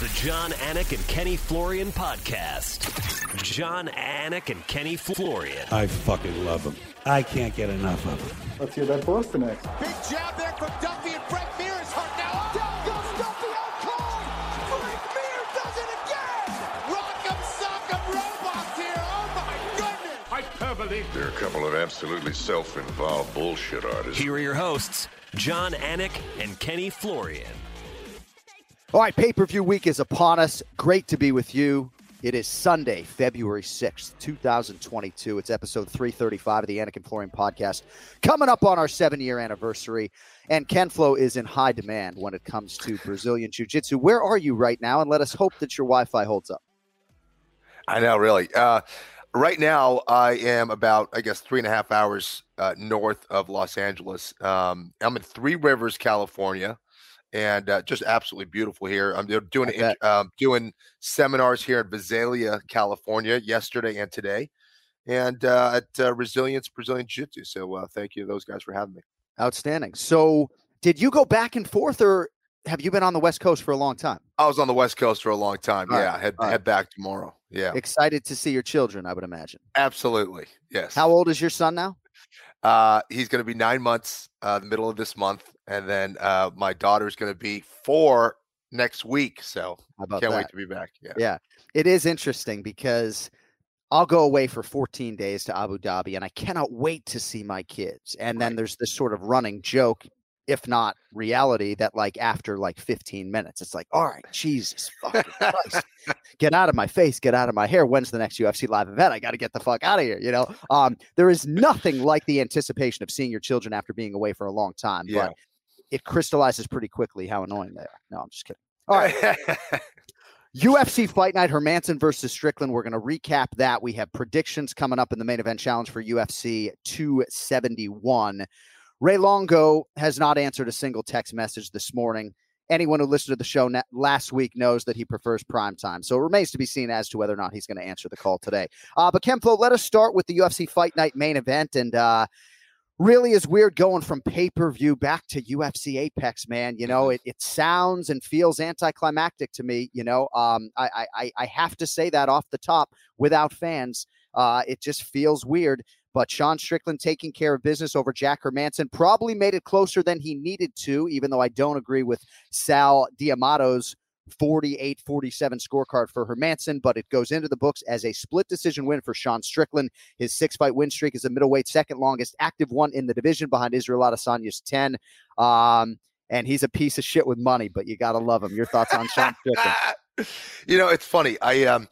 the Jon Anik and Kenny Florian podcast. Jon Anik and Kenny Florian. I fucking love them. I can't get enough of them. Let's hear that Boston next. Big jab there from Duffy and Frank Mir is hurt now. Oh, Down goes Duffy oh, out cold. Frank Mir does it again. Rock'em sock'em robots here. Oh my goodness. Hyperbole. They're a couple of absolutely self-involved bullshit artists. Here are your hosts, Jon Anik and Kenny Florian. All right, pay per view week is upon us. Great to be with you. It is Sunday, February 6th, 2022. It's episode 335 of the Anik and Florian podcast. Coming up on our seven year anniversary. And Ken Flo is in high demand when it comes to Brazilian Jiu Jitsu. Where are you right now? And let us hope that your Wi Fi holds up. I know, really. Uh, right now, I am about, I guess, three and a half hours uh, north of Los Angeles. Um, I'm in Three Rivers, California and uh, just absolutely beautiful here. I'm doing um, doing seminars here in Visalia, California, yesterday and today, and uh, at uh, Resilience Brazilian Jiu Jitsu. So uh, thank you to those guys for having me. Outstanding. So did you go back and forth, or have you been on the West Coast for a long time? I was on the West Coast for a long time. All yeah, right. head All head right. back tomorrow. Yeah, Excited to see your children, I would imagine. absolutely. Yes. How old is your son now? Uh, he's going to be nine months, uh, the middle of this month, and then uh, my daughter's going to be four next week. So about can't that? wait to be back. Yeah. Yeah, it is interesting because I'll go away for 14 days to Abu Dhabi and I cannot wait to see my kids. And then there's this sort of running joke, if not reality, that like after like 15 minutes, it's like, all right, Jesus fucking Christ, get out of my face, get out of my hair. When's the next UFC live event? I got to get the fuck out of here. You know, um, there is nothing like the anticipation of seeing your children after being away for a long time, Yeah. but it crystallizes pretty quickly how annoying they are. No, I'm just kidding. All right. UFC Fight Night Hermansson versus Strickland. We're going to recap that. We have predictions coming up in the main event challenge for UFC 271. Ray Longo has not answered a single text message this morning. Anyone who listened to the show last week knows that he prefers prime time. So it remains to be seen as to whether or not he's going to answer the call today. Uh, but Ken Flo, let us start with the UFC Fight Night main event. And uh, really is weird going from pay per view back to UFC Apex, man. You know, it, it sounds and feels anticlimactic to me. You know, um, I, I- I have to say that off the top without fans. Uh, it just feels weird. But Sean Strickland taking care of business over Jack Hermansson probably made it closer than he needed to, even though I don't agree with Sal D'Amato's 48 47 scorecard for Hermansson, but it goes into the books as a split decision win for Sean Strickland. His six fight win streak is a middleweight second longest active one in the division behind Israel Adesanya's 10. Um, and he's a piece of shit with money, but you got to love him. Your thoughts on Sean Strickland? you know, it's funny. I um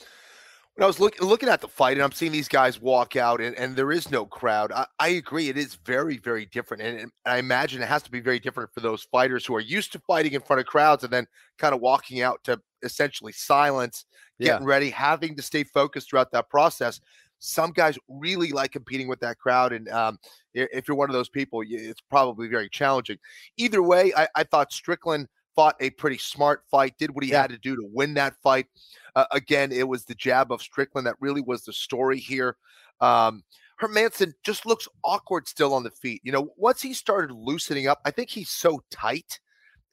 when I was look, looking at the fight and I'm seeing these guys walk out and, and there is no crowd, I, I agree. It is very, very different. And, and I imagine it has to be very different for those fighters who are used to fighting in front of crowds and then kind of walking out to essentially silence, Yeah. getting ready, having to stay focused throughout that process. Some guys really like competing with that crowd. And um, if you're one of those people, it's probably very challenging. Either way, I, I thought Strickland fought a pretty smart fight, did what he Yeah. had to do to win that fight. Uh, again, it was the jab of Strickland that really was the story here. Um, Hermansson just looks awkward still on the feet. You know, once he started loosening up, I think he's so tight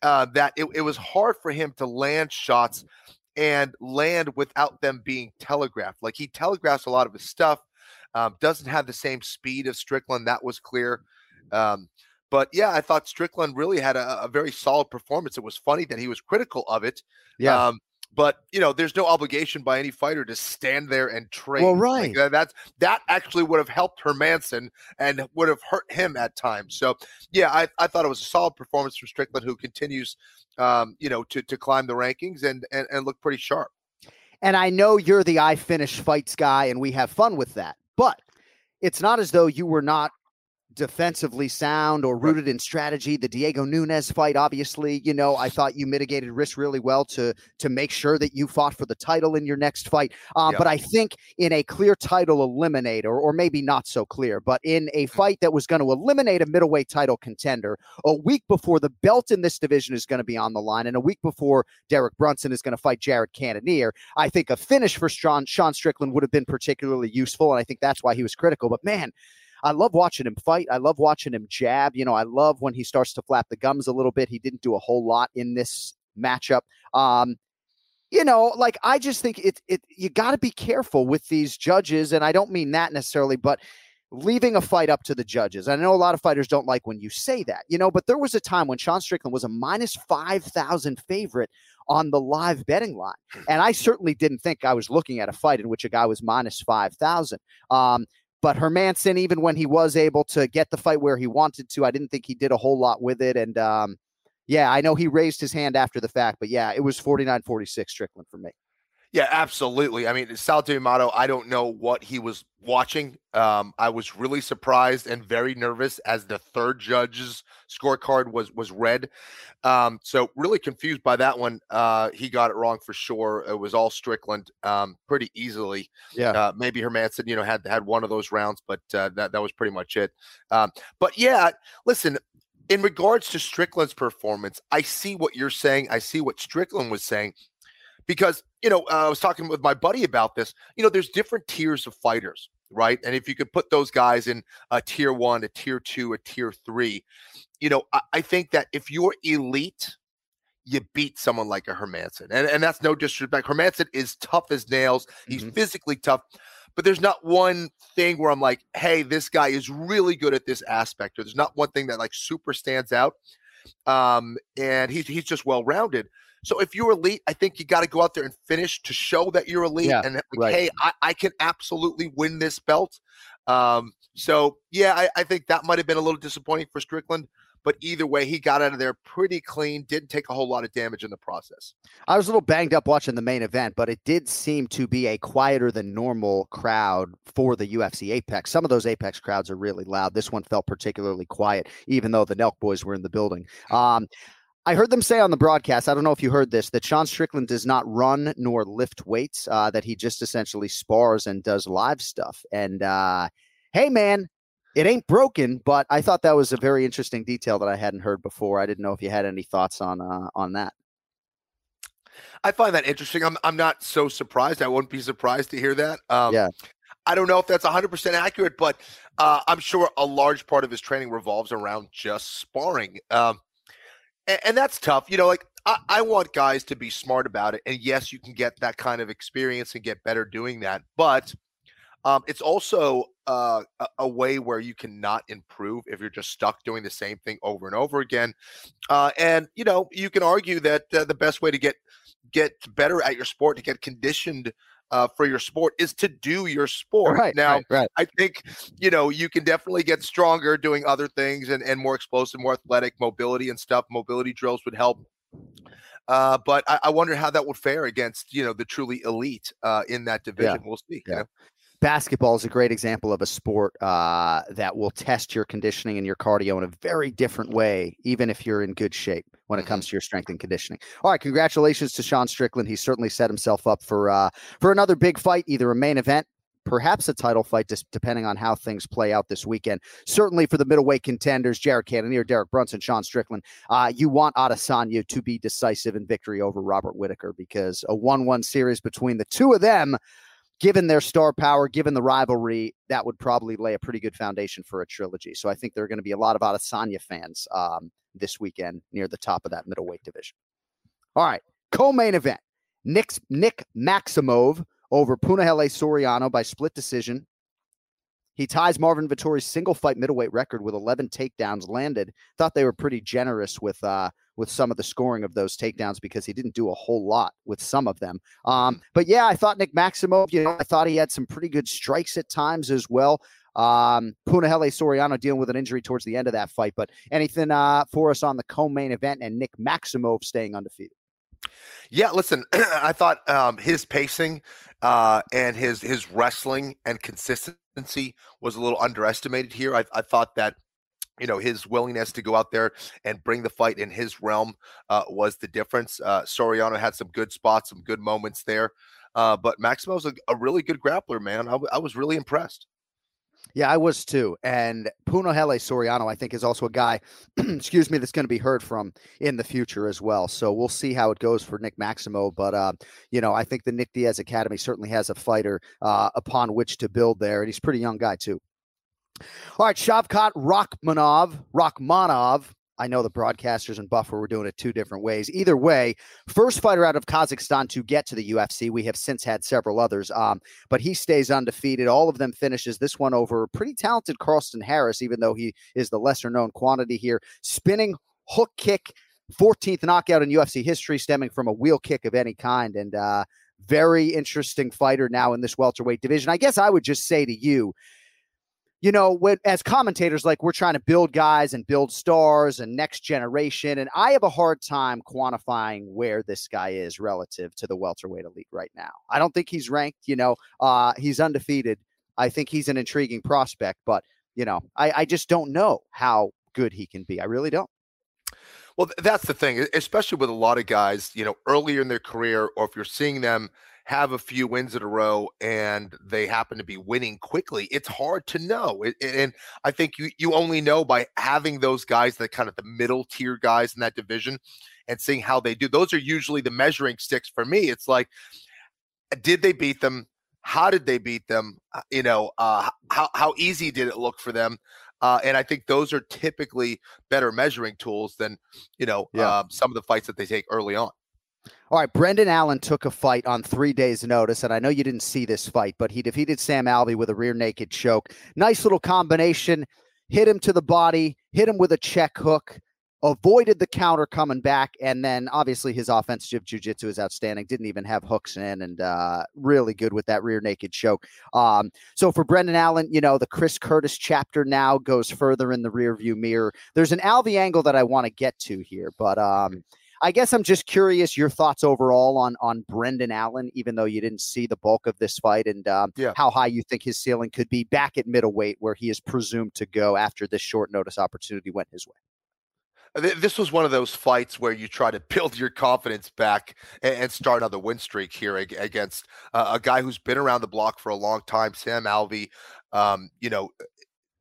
uh, that it, it was hard for him to land shots and land without them being telegraphed. Like he telegraphs a lot of his stuff, um, doesn't have the same speed of Strickland. That was clear. Um, but yeah, I thought Strickland really had a, a very solid performance. It was funny that he was critical of it. Yeah. Um, but you know, there's no obligation by any fighter to stand there and train. Well, right. that- that's that actually would have helped Hermansson and would have hurt him at times. So yeah, I, I thought it was a solid performance from Strickland, who continues, um, you know, to to climb the rankings and and, and look pretty sharp. And I know you're the I finish fights guy, and we have fun with that. But it's not as though you were not defensively sound or rooted in strategy. The Diego Nunes fight, obviously, you know, I thought you mitigated risk really well to to make sure that you fought for the title in your next fight. Uh, Yeah. But I think in a clear title eliminator, or maybe not so clear, but in a fight that was going to eliminate a middleweight title contender, a week before the belt in this division is going to be on the line, and a week before Derek Brunson is going to fight Jared Cannonier, I think a finish for Sean, Sean Strickland would have been particularly useful, and I think that's why he was critical. But man, I love watching him fight. I love watching him jab. You know, I love when he starts to flap the gums a little bit. He didn't do a whole lot in this matchup. Um, you know, like I just think it it you got to be careful with these judges, and I don't mean that necessarily, but leaving a fight up to the judges. I know a lot of fighters don't like when you say that, you know, but there was a time when Sean Strickland was a minus 5,000 favorite on the live betting line. And I certainly didn't think I was looking at a fight in which a guy was minus 5,000. Um, but Hermansson, even when he was able to get the fight where he wanted to, I didn't think he did a whole lot with it. And um, yeah, I know he raised his hand after the fact, but yeah, it was 49 46 Strickland for me. Yeah, absolutely. I mean, Sal D'Amato, I don't know what he was watching. Um, I was really surprised and very nervous as the third judge's scorecard was was read. Um, so really confused by that one. Uh, he got it wrong for sure. It was all Strickland, um, pretty easily. Yeah. Uh, maybe Hermansson, you know, had had one of those rounds, but uh, that that was pretty much it. Um, but yeah, listen. In regards to Strickland's performance, I see what you're saying. I see what Strickland was saying because you know uh, I was talking with my buddy about this. You know, there's different tiers of fighters, right? And if you could put those guys in a tier one, a tier two, a tier three, you know, I, I think that if you're elite, you beat someone like a Hermansson, and and that's no disrespect. Hermansson is tough as nails. He's mm-hmm. physically tough. But there's not one thing where I'm like, hey, this guy is really good at this aspect, or there's not one thing that like super stands out. Um, and he's he's just well rounded. So if you're elite, I think you got to go out there and finish to show that you're elite yeah, and like, right. hey, I, I, can absolutely win this belt. Um, so yeah, I, I think that might have been a little disappointing for Strickland. But either way, he got out of there pretty clean. Didn't take a whole lot of damage in the process. I was a little banged up watching the main event, but it did seem to be a quieter than normal crowd for the UFC Apex. Some of those Apex crowds are really loud. This one felt particularly quiet, even though the Nelk boys were in the building. Um, I heard them say on the broadcast, I don't know if you heard this, that Sean Strickland does not run nor lift weights, uh, that he just essentially spars and does live stuff. And uh, hey, man, it ain't broken, but I thought that was a very interesting detail that I hadn't heard before. I didn't know if you had any thoughts on uh, on that. I find that interesting. I'm I'm not so surprised. I wouldn't be surprised to hear that. Um, yeah. I don't know if that's 100% accurate, but uh, I'm sure a large part of his training revolves around just sparring. Um, and, that's tough. You know, like I, I want guys to be smart about it. And yes, you can get that kind of experience and get better doing that. But um, it's also uh, a, a, way where you cannot improve if you're just stuck doing the same thing over and over again. Uh, and you know, you can argue that uh, the best way to get get better at your sport to get conditioned uh, for your sport is to do your sport. Right, now, right, right. I think you know you can definitely get stronger doing other things and, and more explosive, more athletic, mobility and stuff. Mobility drills would help. Uh, but I, I, wonder how that would fare against you know the truly elite uh, in that division. Yeah. We'll see. Yeah. You know? Basketball is a great example of a sport uh, that will test your conditioning and your cardio in a very different way, even if you're in good shape when it comes mm-hmm. to your strength and conditioning. All right, congratulations to Sean Strickland. He certainly set himself up for uh, for another big fight, either a main event. Perhaps a title fight, just depending on how things play out this weekend. Certainly for the middleweight contenders, Jared Cannonier, Derek Brunson, Sean Strickland, uh, you want Adesanya to be decisive in victory over Robert Whittaker because a 1 1 series between the two of them given their star power, given the rivalry, that would probably lay a pretty good foundation for a trilogy. So I think there are going to be a lot of Adesanya fans um, this weekend near the top of that middleweight division. All right, co-main event: Nick Nick Maximov over Punahele Soriano by split decision. He ties Marvin Vettori's single fight middleweight record with 11 takedowns landed. Thought they were pretty generous with uh, with some of the scoring of those takedowns because he didn't do a whole lot with some of them. Um, mm-hmm. but yeah, I thought Nick Maximov, you know, I thought he had some pretty good strikes at times as well. Um, Punahele Soriano dealing with an injury towards the end of that fight. But anything uh, for us on the co-main event and Nick Maximov staying undefeated? Yeah, listen, I thought um, his pacing uh, and his his wrestling and consistency was a little underestimated here. I, I thought that you know his willingness to go out there and bring the fight in his realm uh, was the difference. Uh, Soriano had some good spots, some good moments there, uh, but Maximo's a, a really good grappler, man. I, was really impressed. Yeah, I was too. And Puno Punahele Soriano, I think, is also a guy, excuse me, that's going to be heard from in the future as well. So we'll see how it goes for Nick Maximo. But, uh, you know, I think the Nick Diaz Academy certainly has a fighter uh, upon which to build there. And he's a pretty young guy, too. All right, Shavkat Rakhmonov, Rakhmonov. I know the broadcasters and Buffer were doing it two different ways. Either way, first fighter out of Kazakhstan to get to the UFC. We have since had several others, um, but he stays undefeated. All of them finishes this one over pretty talented Carlston Harris, even though he is the lesser known quantity here. Spinning hook kick, 14th knockout in UFC history, stemming from a wheel kick of any kind. And uh, very interesting fighter now in this welterweight division. I guess I would just say to you, you know, when, as commentators, like we're trying to build guys and build stars and next generation. And I have a hard time quantifying where this guy is relative to the welterweight elite right now. I don't think he's ranked, you know, uh, he's undefeated. I think he's an intriguing prospect, but, you know, I, I just don't know how good he can be. I really don't. Well, that's the thing, especially with a lot of guys, you know, earlier in their career, or if you're seeing them have a few wins in a row and they happen to be winning quickly, it's hard to know. It, and I think you you only know by having those guys, that kind of the middle tier guys in that division, and seeing how they do. Those are usually the measuring sticks for me. It's like, did they beat them? How did they beat them? Uh, you know, uh, how how easy did it look for them? Uh, and I think those are typically better measuring tools than you know yeah. uh, some of the fights that they take early on. All right, Brendan Allen took a fight on three days' notice, and I know you didn't see this fight, but he defeated Sam Alvey with a rear naked choke. Nice little combination. Hit him to the body, hit him with a check hook, avoided the counter coming back, and then obviously his offensive jiu-jitsu is outstanding. Didn't even have hooks in, and uh, really good with that rear naked choke. Um, so for Brendan Allen, you know the Chris Curtis chapter now goes further in the rear view mirror. There's an Alvey angle that I want to get to here, but um, I guess I'm just curious your thoughts overall on on Brendan Allen, even though you didn't see the bulk of this fight, and um, yeah. how high you think his ceiling could be back at middleweight, where he is presumed to go after this short notice opportunity went his way. This was one of those fights where you try to build your confidence back and start another win streak here against a guy who's been around the block for a long time, Sam Alvey. Um, you know,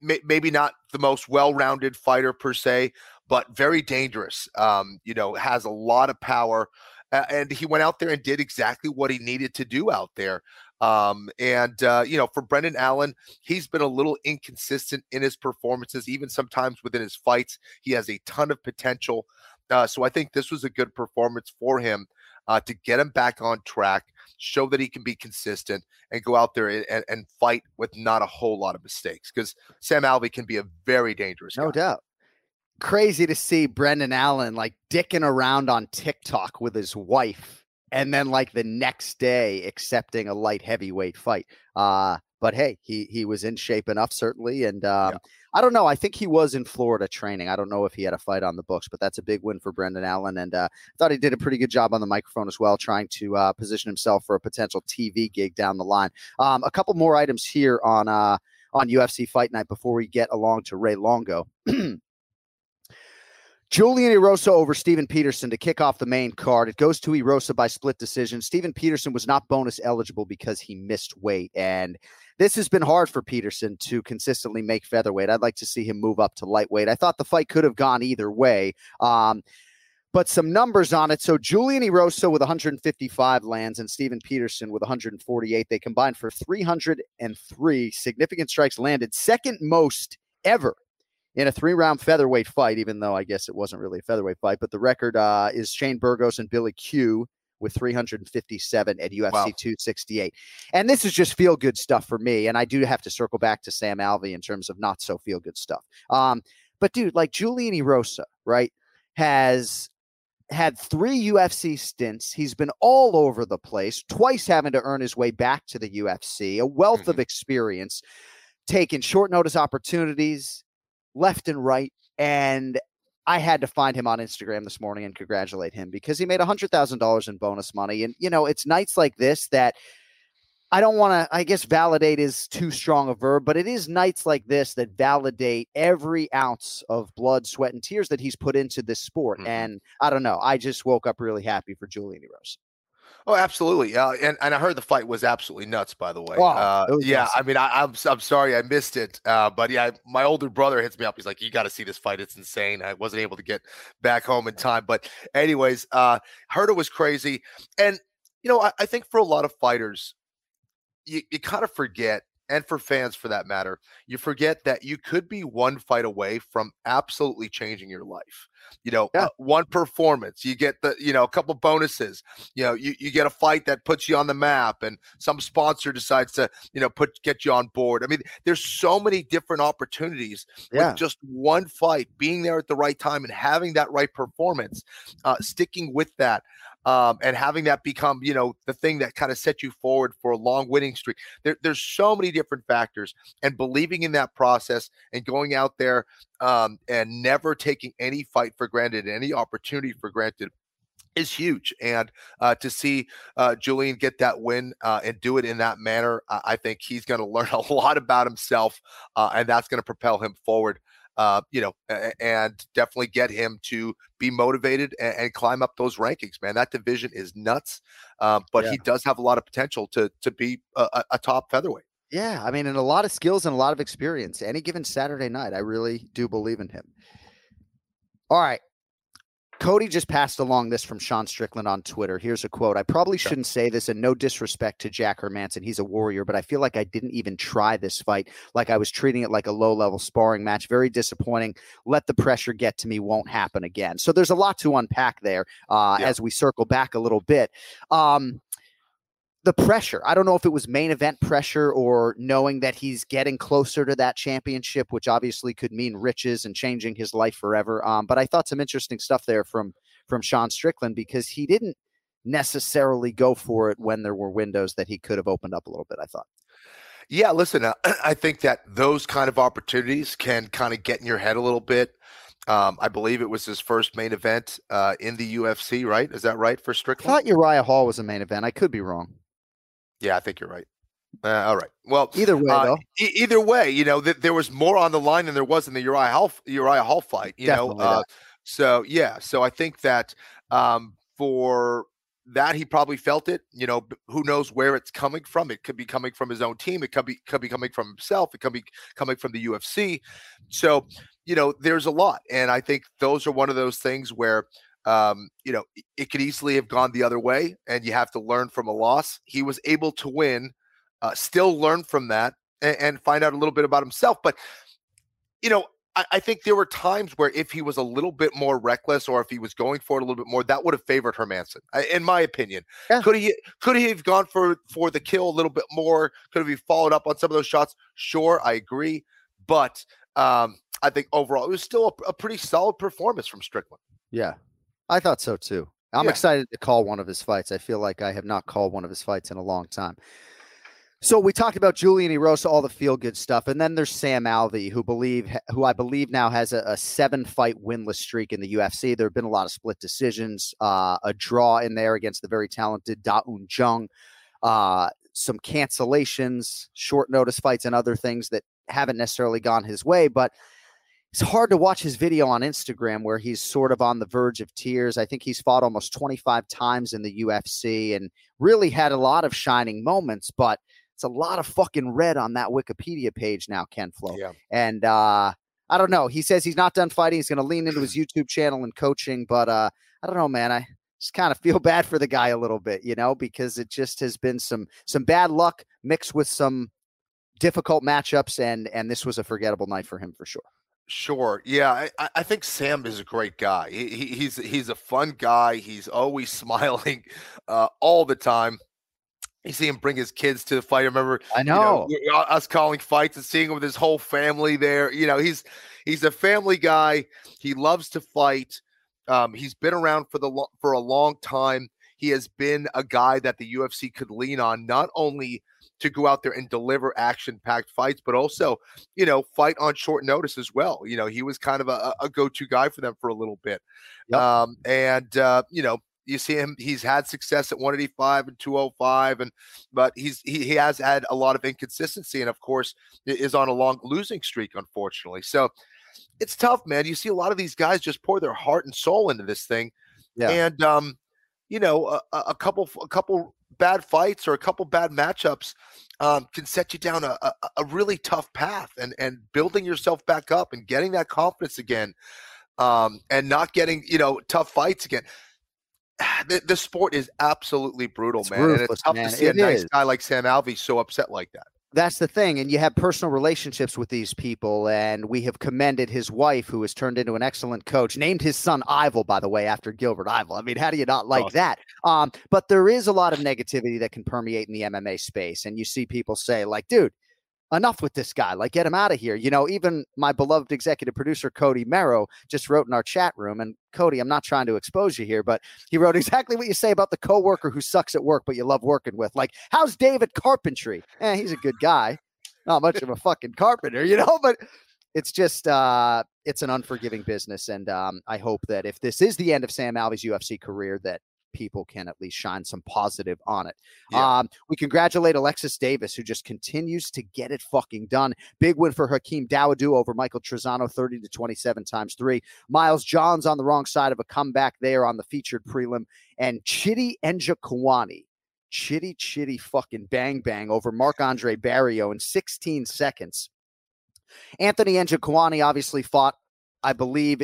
maybe not the most well-rounded fighter per se, but very dangerous. Um, you know, has a lot of power. Uh, and he went out there and did exactly what he needed to do out there. Um, and uh, you know, for Brendan Allen, he's been a little inconsistent in his performances, even sometimes within his fights. He has a ton of potential. Uh, so I think this was a good performance for him uh, to get him back on track, show that he can be consistent, and go out there and, and fight with not a whole lot of mistakes. Because Sam Alvey can be a very dangerous. No guy. doubt crazy to see Brendan Allen like dicking around on TikTok with his wife and then like the next day accepting a light heavyweight fight. Uh but hey, he he was in shape enough certainly and um yeah. I don't know. I think he was in Florida training. I don't know if he had a fight on the books, but that's a big win for Brendan Allen. And uh, I thought he did a pretty good job on the microphone as well, trying to uh, position himself for a potential TV gig down the line. Um, a couple more items here on uh, on UFC Fight Night before we get along to Ray Longo. Julian Erosa over Steven Peterson to kick off the main card. It goes to Erosa by split decision. Steven Peterson was not bonus eligible because he missed weight. And this has been hard for Peterson to consistently make featherweight. I'd like to see him move up to lightweight. I thought the fight could have gone either way. Um, but some numbers on it. So Julian Erosa with 155 lands and Steven Peterson with 148. They combined for 303 significant strikes landed, second most ever in a three round featherweight fight, even though I guess it wasn't really a featherweight fight. But the record uh, is Shane Burgos and Billy Q with 357 at UFC wow. 268. And this is just feel good stuff for me. And I do have to circle back to Sam Alvey in terms of not so feel good stuff. Um, but dude, like Julian Erosa, right, has had three UFC stints. He's been all over the place, twice having to earn his way back to the UFC, a wealth mm-hmm. of experience, taking short notice opportunities, left and right. And I had to find him on Instagram this morning and congratulate him because he made $100,000 in bonus money. And, you know, it's nights like this that I don't want to, I guess validate is too strong a verb, but it is nights like this that validate every ounce of blood, sweat, and tears that he's put into this sport. Mm-hmm. And I don't know. I just woke up really happy for Julian Erosa. Oh, absolutely. Uh, and and I heard the fight was absolutely nuts. By the way, uh, yeah. I mean, I, am I'm, I'm sorry I missed it, uh, but yeah, my older brother hits me up. He's like, "You got to see this fight. It's insane." I wasn't able to get back home in time, but anyways, uh, heard it was crazy. And you know, I, I think for a lot of fighters, you, you kind of forget and for fans for that matter, you forget that you could be one fight away from absolutely changing your life. You know, Yeah. uh, one performance, you get the, you know, a couple bonuses. You know, you, you get a fight that puts you on the map, and some sponsor decides to, you know, put get you on board. I mean, there's so many different opportunities Yeah. with just one fight, being there at the right time and having that right performance, uh, sticking with that, um, and having that become, you know, the thing that kind of set you forward for a long winning streak. There, there's so many different factors, and believing in that process and going out there um, and never taking any fight for granted, any opportunity for granted. Is huge, and uh, to see uh, Julian get that win uh, and do it in that manner, I, I think he's going to learn a lot about himself, uh, and that's going to propel him forward uh, you know, and definitely get him to be motivated and, and climb up those rankings. Man, that division is nuts, um, but Yeah. he does have a lot of potential to to be a, a- a top featherweight. Yeah, I mean, and a lot of skills and a lot of experience. Any given Saturday night, I really do believe in him. All right. Cody just passed along this from Sean Strickland on Twitter. Here's a quote. I probably shouldn't say this, and no disrespect to Jack Hermansson. He's a warrior, but I feel like I didn't even try this fight. Like I was treating it like a low level sparring match. Very disappointing. Let the pressure get to me. Won't happen again. So there's a lot to unpack there uh, Yeah. as we circle back a little bit. Um, the pressure. I don't know if it was main event pressure or knowing that he's getting closer to that championship, which obviously could mean riches and changing his life forever. Um, but I thought some interesting stuff there from from Sean Strickland because he didn't necessarily go for it when there were windows that he could have opened up a little bit. I thought. Yeah, listen, uh, I think that those kind of opportunities can kind of get in your head a little bit. Um, I believe it was his first main event uh, in the UFC, right? Is that right for Strickland? I thought Uriah Hall was a main event. I could be wrong. Yeah, I think you're right. Uh, all right. Well, Either way, Uh, e- either way, you know, th- there was more on the line than there was in the Uriah Hall Uriah Hall fight. You Definitely know, uh, so yeah, so I think that um, for that he probably felt it. You know, who knows where it's coming from? It could be coming from his own team. It could be could be coming from himself. It could be coming from the UFC. So you know, there's a lot, and I think those are one of those things where. Um, you know, it- could easily have gone the other way, and you have to learn from a loss. He was able to win uh, still learn from that and, and find out a little bit about himself. But you know, I, I think there were times where if he was a little bit more reckless or if he was going for it a little bit more, that would have favored Hermansson, in my opinion. Yeah. Could he could he have gone for for the kill a little bit more? Could have he followed up on some of those shots? Sure, I agree, but um, I think overall it was still a, a pretty solid performance from Strickland. Yeah, I thought so too. I'm Yeah. excited to call one of his fights. I feel like I have not called one of his fights in a long time. So we talked about Julian Erosa, all the feel good stuff, and then there's Sam Alvey, who believe, who I believe now has a, a seven fight winless streak in the UFC. There have been a lot of split decisions, uh, a draw in there against the very talented Da Un Jung, uh, some cancellations, short notice fights, and other things that haven't necessarily gone his way, but it's hard to watch his video on Instagram where he's sort of on the verge of tears. I think he's fought almost 25 times in the UFC and really had a lot of shining moments, but it's a lot of fucking red on that Wikipedia page now, Ken Flo. Yeah. And uh, I don't know. He says he's not done fighting. He's going to lean into his YouTube channel and coaching, but uh, I don't know, man. I just kind of feel bad for the guy a little bit, you know, because it just has been some some bad luck mixed with some difficult matchups, and and this was a forgettable night for him for sure. Sure. Yeah, I- I, think Sam is a great guy. He, he, he's he's a fun guy. He's always smiling uh, all the time. You see him bring his kids to the fight. I remember I you know, know. we- uh, us calling fights and seeing him with his whole family there. You know, he's he's a family guy. He loves to fight. Um, he's been around for the for a long time. He has been a guy that the UFC could lean on, not only to go out there and deliver action-packed fights, but also, you know, fight on short notice as well. You know, he was kind of a, a go-to guy for them for a little bit. Yep. Um, and uh, you know, you see him, he's had success at 185 and 205, and but he's he, he has had a lot of inconsistency, and of course, is on a long losing streak, unfortunately. So it's tough, man. You see a lot of these guys just pour their heart and soul into this thing, Yeah. and um, you know, a a couple a couple bad fights or a couple bad matchups um, can set you down a, a, a really tough path, and and building yourself back up and getting that confidence again, um, and not getting you know tough fights again. The, the sport is absolutely brutal, It's man, and it's tough man. to see a It nice is. guy like Sam Alvey so upset like that. That's the thing. And you have personal relationships with these people. And we have commended his wife, who has turned into an excellent coach, named his son Ivel, by the way, after Gilbert Yvel. I mean, how do you not like Awesome. that? Um, but there is a lot of negativity that can permeate in the MMA space. And you see people say, like, dude, enough with this guy. Like, get him out of here. You know, even my beloved executive producer, Cody Merrow, just wrote in our chat room. And Cody, I'm not trying to expose you here, but he wrote exactly what you say about the coworker who sucks at work, but you love working with. Like, how's David Carpentry? Eh, he's a good guy. Not much of a fucking carpenter, you know, but it's just uh it's an unforgiving business. And um, I hope that if this is the end of Sam Alvey's UFC career, that people can at least shine some positive on it. Yeah. Um, we congratulate Alexis Davis, who just continues to get it fucking done. Big win for Hakeem Dawoodu over Michael Trizano, 30 to 27 times three. Miles Johns on the wrong side of a comeback there on the featured prelim. And Chitty Njokuani, chitty chitty fucking bang bang over Marc Andre Barriault in 16 seconds. Anthony Njokuani obviously fought, I believe,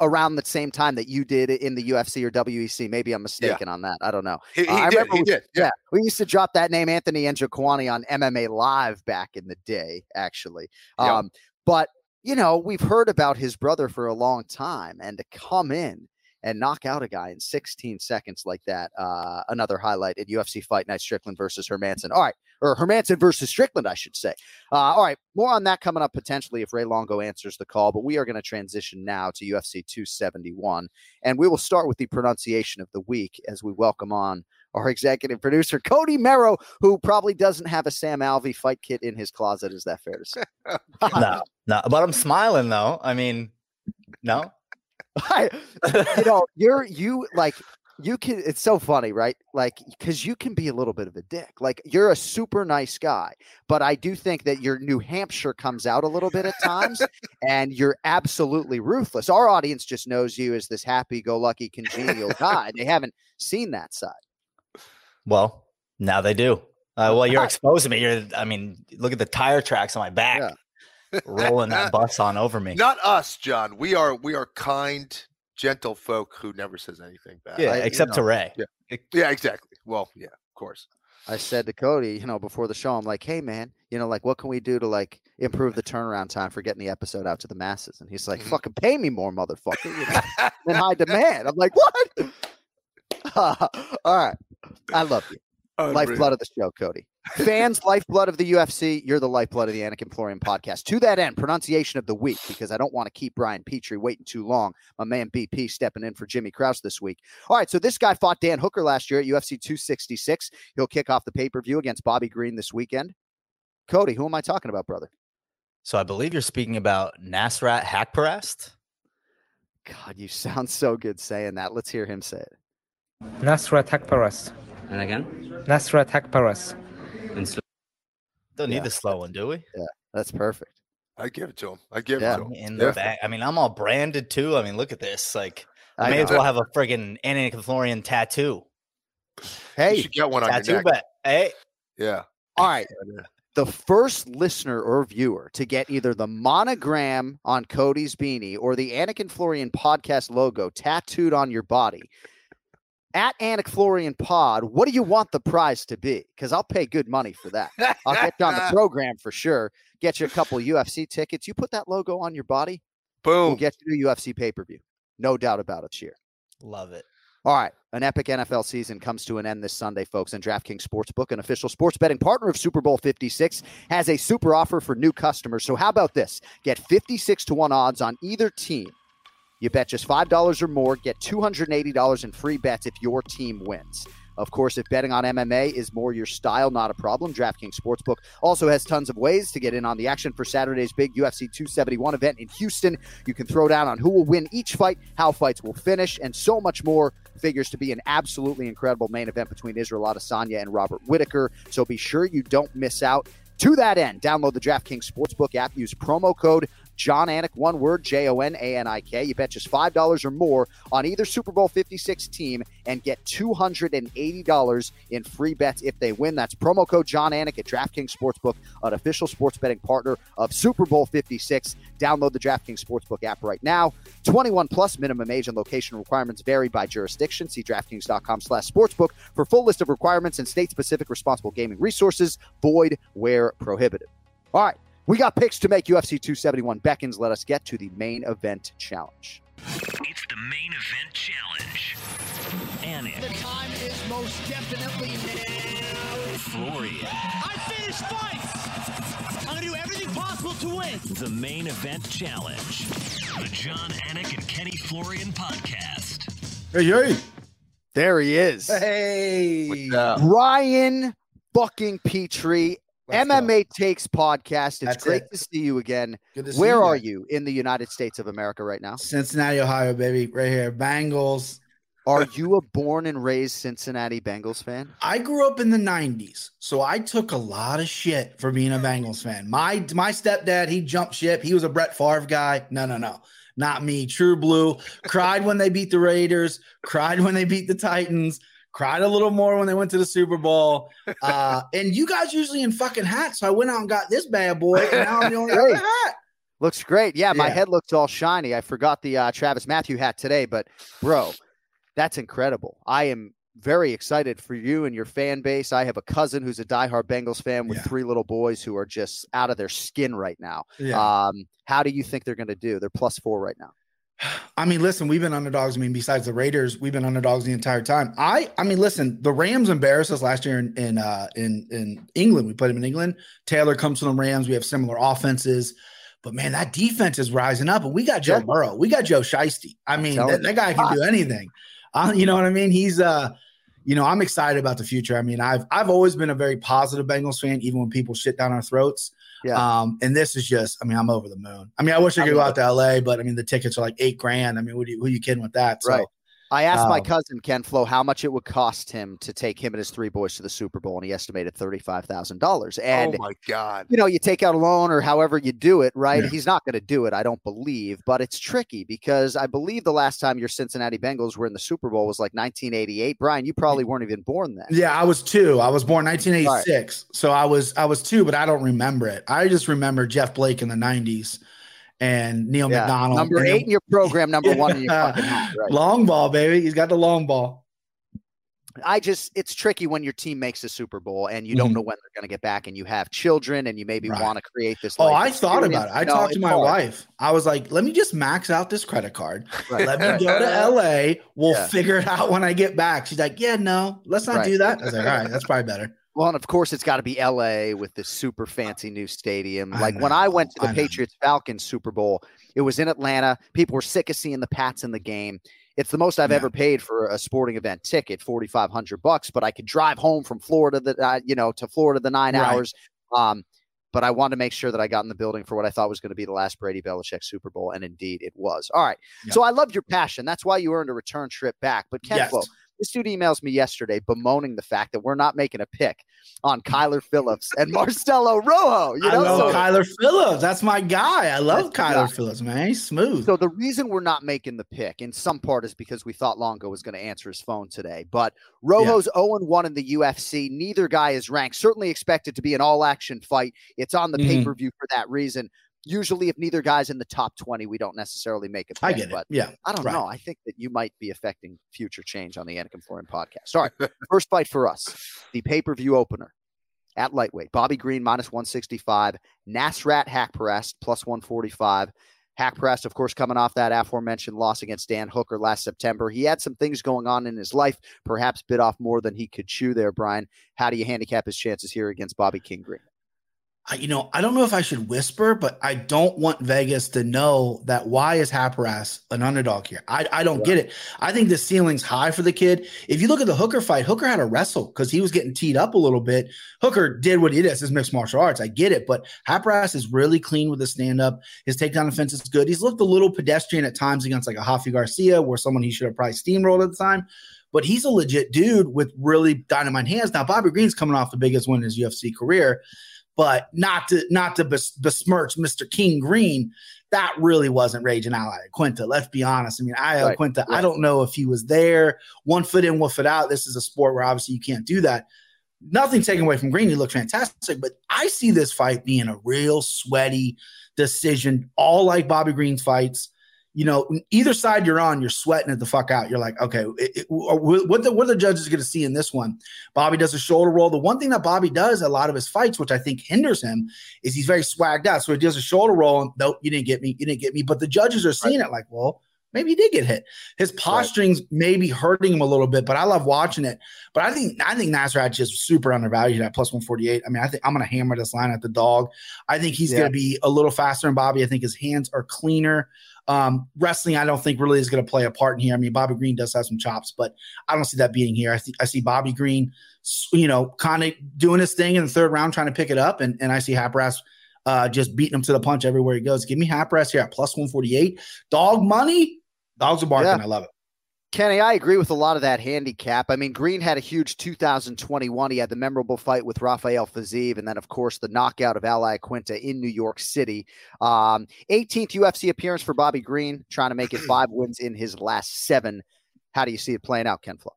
around the same time that you did in the UFC or WEC. Maybe I'm mistaken on that. I don't know. He, he Uh, I did. remember He we- did. Yeah. Yeah, we used to drop that name Anthony Njokuani on MMA Live back in the day, actually. Yeah. Um, but you know, we've heard about his brother for a long time, and to come in and knock out a guy in 16 seconds like that, uh, another highlight at UFC Fight Night: Strickland versus Hermansson. All right, or Hermansson versus Strickland, I should say. Uh, all right, more on that coming up potentially if Ray Longo answers the call. But we are going to transition now to UFC 271, and we will start with the pronunciation of the week as we welcome on our executive producer, Cody Merrow, who probably doesn't have a Sam Alvey fight kit in his closet. Is that fair to say? no, no, but I'm smiling though. I mean, no. I- you know, you're you like you can. It's so funny, right? Like because you can be a little bit of a dick. Like you're a super nice guy, but I do think that your New Hampshire comes out a little bit at times, and you're absolutely ruthless. Our audience just knows you as this happy-go-lucky, congenial guy. And they haven't seen that side. Well, now they do. Uh, well, you're exposing me. You're, I mean, look at the tire tracks on my back, rolling that bus on over me. Not us, John. We are we are kind, gentle folk who never says anything bad. yeah, I- you except to Ray. Yeah. Yeah, exactly. Well, yeah, of course. I said to Cody, you know, before the show, I'm like, hey man, you know, like what can we do to like improve the turnaround time for getting the episode out to the masses? And he's like, Mhm. fucking pay me more, motherfucker. You know, in high demand. I'm like, what? All right. I love you. Lifeblood of the show, Cody. Fans, lifeblood of the UFC. You're the lifeblood of the Anik and Florian podcast. To that end, pronunciation of the week, because I don't want to keep Brian Petrie waiting too long. My man BP stepping in for Jimmy Krause this week. All right, so this guy fought Dan Hooker last year at UFC 266. He'll kick off the pay per view against Bobby Green this weekend. Cody, who am I talking about, brother? So I believe you're speaking about Nasrat Haqparast. God, you sound so good saying that. Let's hear him say it. Nasrat Hakparas. And again? Nasrat Hakparas. In slow. Don't need Yeah. the slow one, do we? Yeah, that's perfect. I give it to him. I give Yeah. it to him. In Yeah. back. I mean, I'm all branded too. I mean, look at this. Like, I, I may as well have a friggin' Anik and Florian tattoo. Hey, you should get one on Tattoo your neck. bet. Eh? Hey, Yeah. all right. the first listener or viewer to get either the monogram on Cody's beanie or the Anik and Florian podcast logo tattooed on your body at Anik Florian Pod, what do you want the prize to be? Because I'll pay good money for that. I'll get you on the program for sure. Get you a couple UFC tickets. You put that logo on your body, we'll Boom. get you to UFC pay per view. No doubt about it. Cheer. love it. All right. An epic NFL season comes to an end this Sunday, folks. And DraftKings Sportsbook, an official sports betting partner of Super Bowl 56, has a super offer for new customers. So, how about this? Get 56 to 1 odds on either team. You bet just $5 or more, get $280 in free bets if your team wins. Of course, if betting on MMA is more your style, not a problem. DraftKings Sportsbook also has tons of ways to get in on the action for Saturday's big UFC 271 event in Houston. You can throw down on who will win each fight, how fights will finish, and so much more. Figures to be an absolutely incredible main event between Israel Adesanya and Robert Whittaker. So be sure you don't miss out. To that end, download the DraftKings Sportsbook app, use promo code Jon Anik, one word, J O N A N I K. You bet just $5 or more on either Super Bowl 56 team and get $280 in free bets if they win. That's promo code Jon Anik at DraftKings Sportsbook, an official sports betting partner of Super Bowl 56. Download the DraftKings Sportsbook app right now. 21 plus minimum age and location requirements vary by jurisdiction. See DraftKings.com slash sportsbook for full list of requirements and state-specific responsible gaming resources. Void where prohibited. All right. We got picks to make UFC 271 beckons. Let us get to the main event challenge. It's the main event challenge. Anik. The time is most definitely now. Florian. I finish fights. I'm gonna do everything possible to win. The main event challenge. The Jon Anik and Kenny Florian podcast. Hey, hey. There he is. Hey. Brian fucking Petrie, Let's go. MMA Takes podcast. It's That's great it. to see you again. Good to see Where you are you in the United States of America right now? Cincinnati, Ohio, baby. Right here. Bengals. Are you a born and raised Cincinnati Bengals fan? I grew up in the 90s, so I took a lot of shit for being a Bengals fan. My my stepdad, he jumped ship. He was a Brett Favre guy. No, no, no. Not me. True blue. Cried when they beat the Raiders, cried when they beat the Titans, cried a little more when they went to the Super Bowl. Uh, and you guys usually in fucking hats. So I went out and got this bad boy, and now I'm the only other hat. Looks great. Yeah, my Yeah. head looks all shiny. I forgot the uh, TravisMathew hat today, but bro, that's incredible. I am very excited for you and your fan base. I have a cousin who's a diehard Bengals fan with Yeah. three little boys who are just out of their skin right now. Yeah. Um, how do you think they're going to do? They're plus four right now. I mean, listen, we've been underdogs. I mean, besides the Raiders, we've been underdogs the entire time. I, I mean, listen, the Rams embarrassed us last year in in uh, in in England. We played them in England. Taylor comes from the Rams. We have similar offenses, but man, that defense is rising up. And we got Joe Burrow. We got Joe Shiesty. I mean, that, that guy can do anything. Uh, you know what I mean? He's uh, you know, I'm excited about the future. I mean, I've I've always been a very positive Bengals fan, even when people shit down our throats. Yeah. Um, and this is just, I mean, I'm over the moon. I mean, I wish I I could mean, go out to LA, but I mean, the tickets are like eight grand. I mean, what are you, who are you kidding with that? So, Right. I asked my Um, cousin Ken Flo how much it would cost him to take him and his three boys to the Super Bowl, and he estimated thirty-five thousand dollars. And oh my God. you know, you take out a loan or however you do it, right? Yeah. He's not going to do it, I don't believe, but it's tricky because I believe the last time your Cincinnati Bengals were in the Super Bowl was like 1988. Brian, you probably weren't even born then. yeah, I was two. I was born 1986. So I was, I was two, but I don't remember it. I just remember Jeff Blake in the 90s and Neil Yeah. McDonald. Number eight then- in your program, number one in your fucking hat, right? Long ball, baby. He's got the long ball. I just it's tricky when your team makes a Super Bowl and you don't Mhm. know when they're going to get back and you have children and you maybe Right. want to create this. Oh, I thought about it. I You know, talked to my hard. wife. I was like, let me just max out this credit card. Right. Let me go to LA. We'll Yeah. figure it out when I get back. She's like, yeah, no, let's not Right. do that. I was like, all right, that's probably better. Well, and of course, it's got to be LA with this super fancy new stadium. I Like when I went to the I. Patriots Falcons Super Bowl, it was in Atlanta. People were sick of seeing the Pats in the game. It's the most I've Yeah. ever paid for a sporting event ticket, forty five hundred bucks. But I could drive home from Florida, the uh, you know, to Florida the nine Right. hours. Um, but I wanted to make sure that I got in the building for what I thought was going to be the last Brady Belichick Super Bowl, and indeed it was. All right, Yeah. so I loved your passion. That's why you earned a return trip back. But Ken Yes. Flo, this dude emails me yesterday bemoaning the fact that we're not making a pick on Kyler Phillips and Marcelo Rojo. You I know, love so, Kyler Phillips. That's my guy. I love Kyler guy. Phillips, man. He's smooth. so the reason we're not making the pick in some part is because we thought Longo was going to answer his phone today. But Rojo's 0 1 in the UFC. Neither guy is ranked. Certainly expected to be an all action fight. It's on the Mhm. pay per view for that reason. Usually, if neither guy's in the top 20, we don't necessarily make a pick. I get it. But Yeah. I don't Right. know. I think that you might be affecting future change on the Anik and Florian podcast. All right. First fight for us the pay per view opener at lightweight. Bobby Green minus 165. Nasrat Haqparast plus 145. Haqparast, of course, coming off that aforementioned loss against Dan Hooker last September. He had some things going on in his life, perhaps bit off more than he could chew there, Brian. How do you handicap his chances here against Bobby King Green? I, you know, I don't know if I should whisper, but I don't want Vegas to know that why is Haparas an underdog here? I, I don't get it. I think the ceiling's high for the kid. If you look at the Hooker fight, Hooker had to wrestle because he was getting teed up a little bit. Hooker did what he did. His mixed martial arts. I get it, but Haparas is really clean with the stand up. His takedown defense is good. He's looked a little pedestrian at times against like a Hafi Garcia, where someone he should have probably steamrolled at the time. But he's a legit dude with really dynamite hands. Now, Bobby Green's coming off the biggest win in his UFC career but not to not to bes- besmirch Mr. King Green. that really wasn't raging Al Iaquinta. Let's be honest. I mean, I uh, Right, Quinta, I don't know if he was there, one foot in, one foot out. This is a sport where obviously you can't do that. Nothing taken away from Green. He looked fantastic, but I see this fight being a real sweaty decision, all like Bobby Green's fights. You know, either side you're on, you're sweating it the fuck out. You're like, okay, it, it- what the what are the judges going to see in this one? Bobby does a shoulder roll. The one thing that Bobby does a lot of his fights, which I think hinders him, is he's very swagged out. So he does a shoulder roll and nope, you didn't get me, you didn't get me. But the judges are seeing it like, well, maybe he did get hit. His posturing's maybe hurting him a little bit, but I love watching it. But I think I think Nasrat just super undervalued at plus 148. I mean, I think I'm gonna hammer this line at the dog. I think he's Yeah. gonna be a little faster than Bobby. I think his hands are cleaner. Um, wrestling, I don't think really is going to play a part in here. I mean, Bobby Green does have some chops, but I don't see that being here. I think I see Bobby Green, you know, kind of doing his thing in the third round, trying to pick it up, and, and I see Haqparast uh, just beating him to the punch everywhere he goes. Give me Haqparast here at plus one forty eight. Dog money, dogs are barking. Yeah. I love it. Kenny, I agree with a lot of that handicap. I mean, Green had a huge 2021. He had the memorable fight with Rafael Fiziev, and then, of course, the knockout of Al Iaquinta in New York City. Um, 18th UFC appearance for Bobby Green, trying to make it five wins in his last seven. How do you see it playing out, Ken Flo?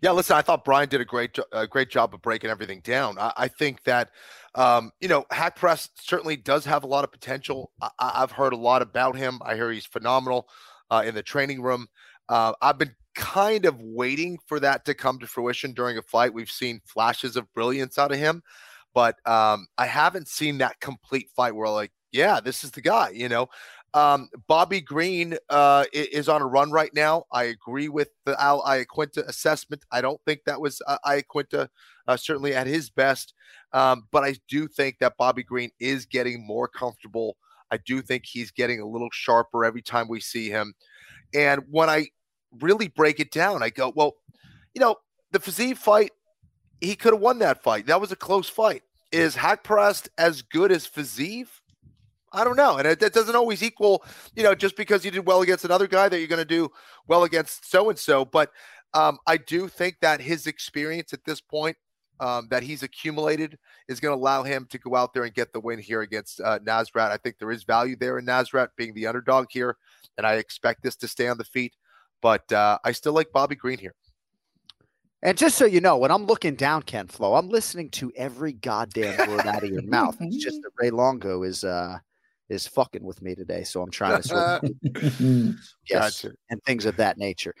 Yeah, listen, I thought Brian did a great a great job of breaking everything down. I, I think that um, you know Haqparast certainly does have a lot of potential. I, I- I've heard a lot about him. I hear he's phenomenal uh, in the training room. Uh, I've been kind of waiting for that to come to fruition during a fight. We've seen flashes of brilliance out of him, but um, I haven't seen that complete fight where like, yeah, this is the guy. You know, um, Bobby Green uh, is on a run right now. I agree with the Al Iaquinta assessment. I don't think that was uh, Iaquinta uh, certainly at his best, um, but I do think that Bobby Green is getting more comfortable. I do think he's getting a little sharper every time we see him. And when I really break it down, I go, well, you know, the Fiziev fight, he could have won that fight. That was a close fight. Is Haqparast as good as Fiziev? I don't know. And it, that doesn't always equal, you know, just because you did well against another guy that you're going to do well against so and so. But um, I do think that his experience at this point um, that he's accumulated is going to allow him to go out there and get the win here against uh, Nasrat. I think there is value there in Nasrat being the underdog here, and I expect this to stay on the feet. But uh, I still like Bobby Green here. And just so you know, when I'm looking down, Ken Flo, I'm listening to every goddamn word out of your mouth. It's just that Ray Longo is uh is fucking with me today, so I'm trying to sort of yes, Gotcha. and things of that nature.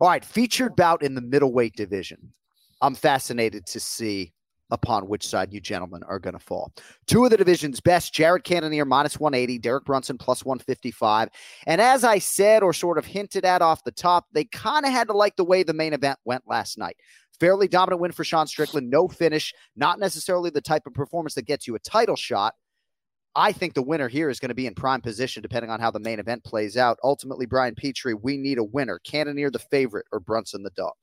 All right, featured bout in the middleweight division. I'm fascinated to see upon which side you gentlemen are going to fall. Two of the division's best, Jared Cannonier minus 180, Derek Brunson plus 155. And as I said or sort of hinted at off the top, they kind of had to like the way the main event went last night. Fairly dominant win for Sean Strickland, no finish, not necessarily the type of performance that gets you a title shot. I think the winner here is going to be in prime position depending on how the main event plays out. Ultimately, Brian Petrie, we need a winner. Cannonier the favorite or Brunson the dog?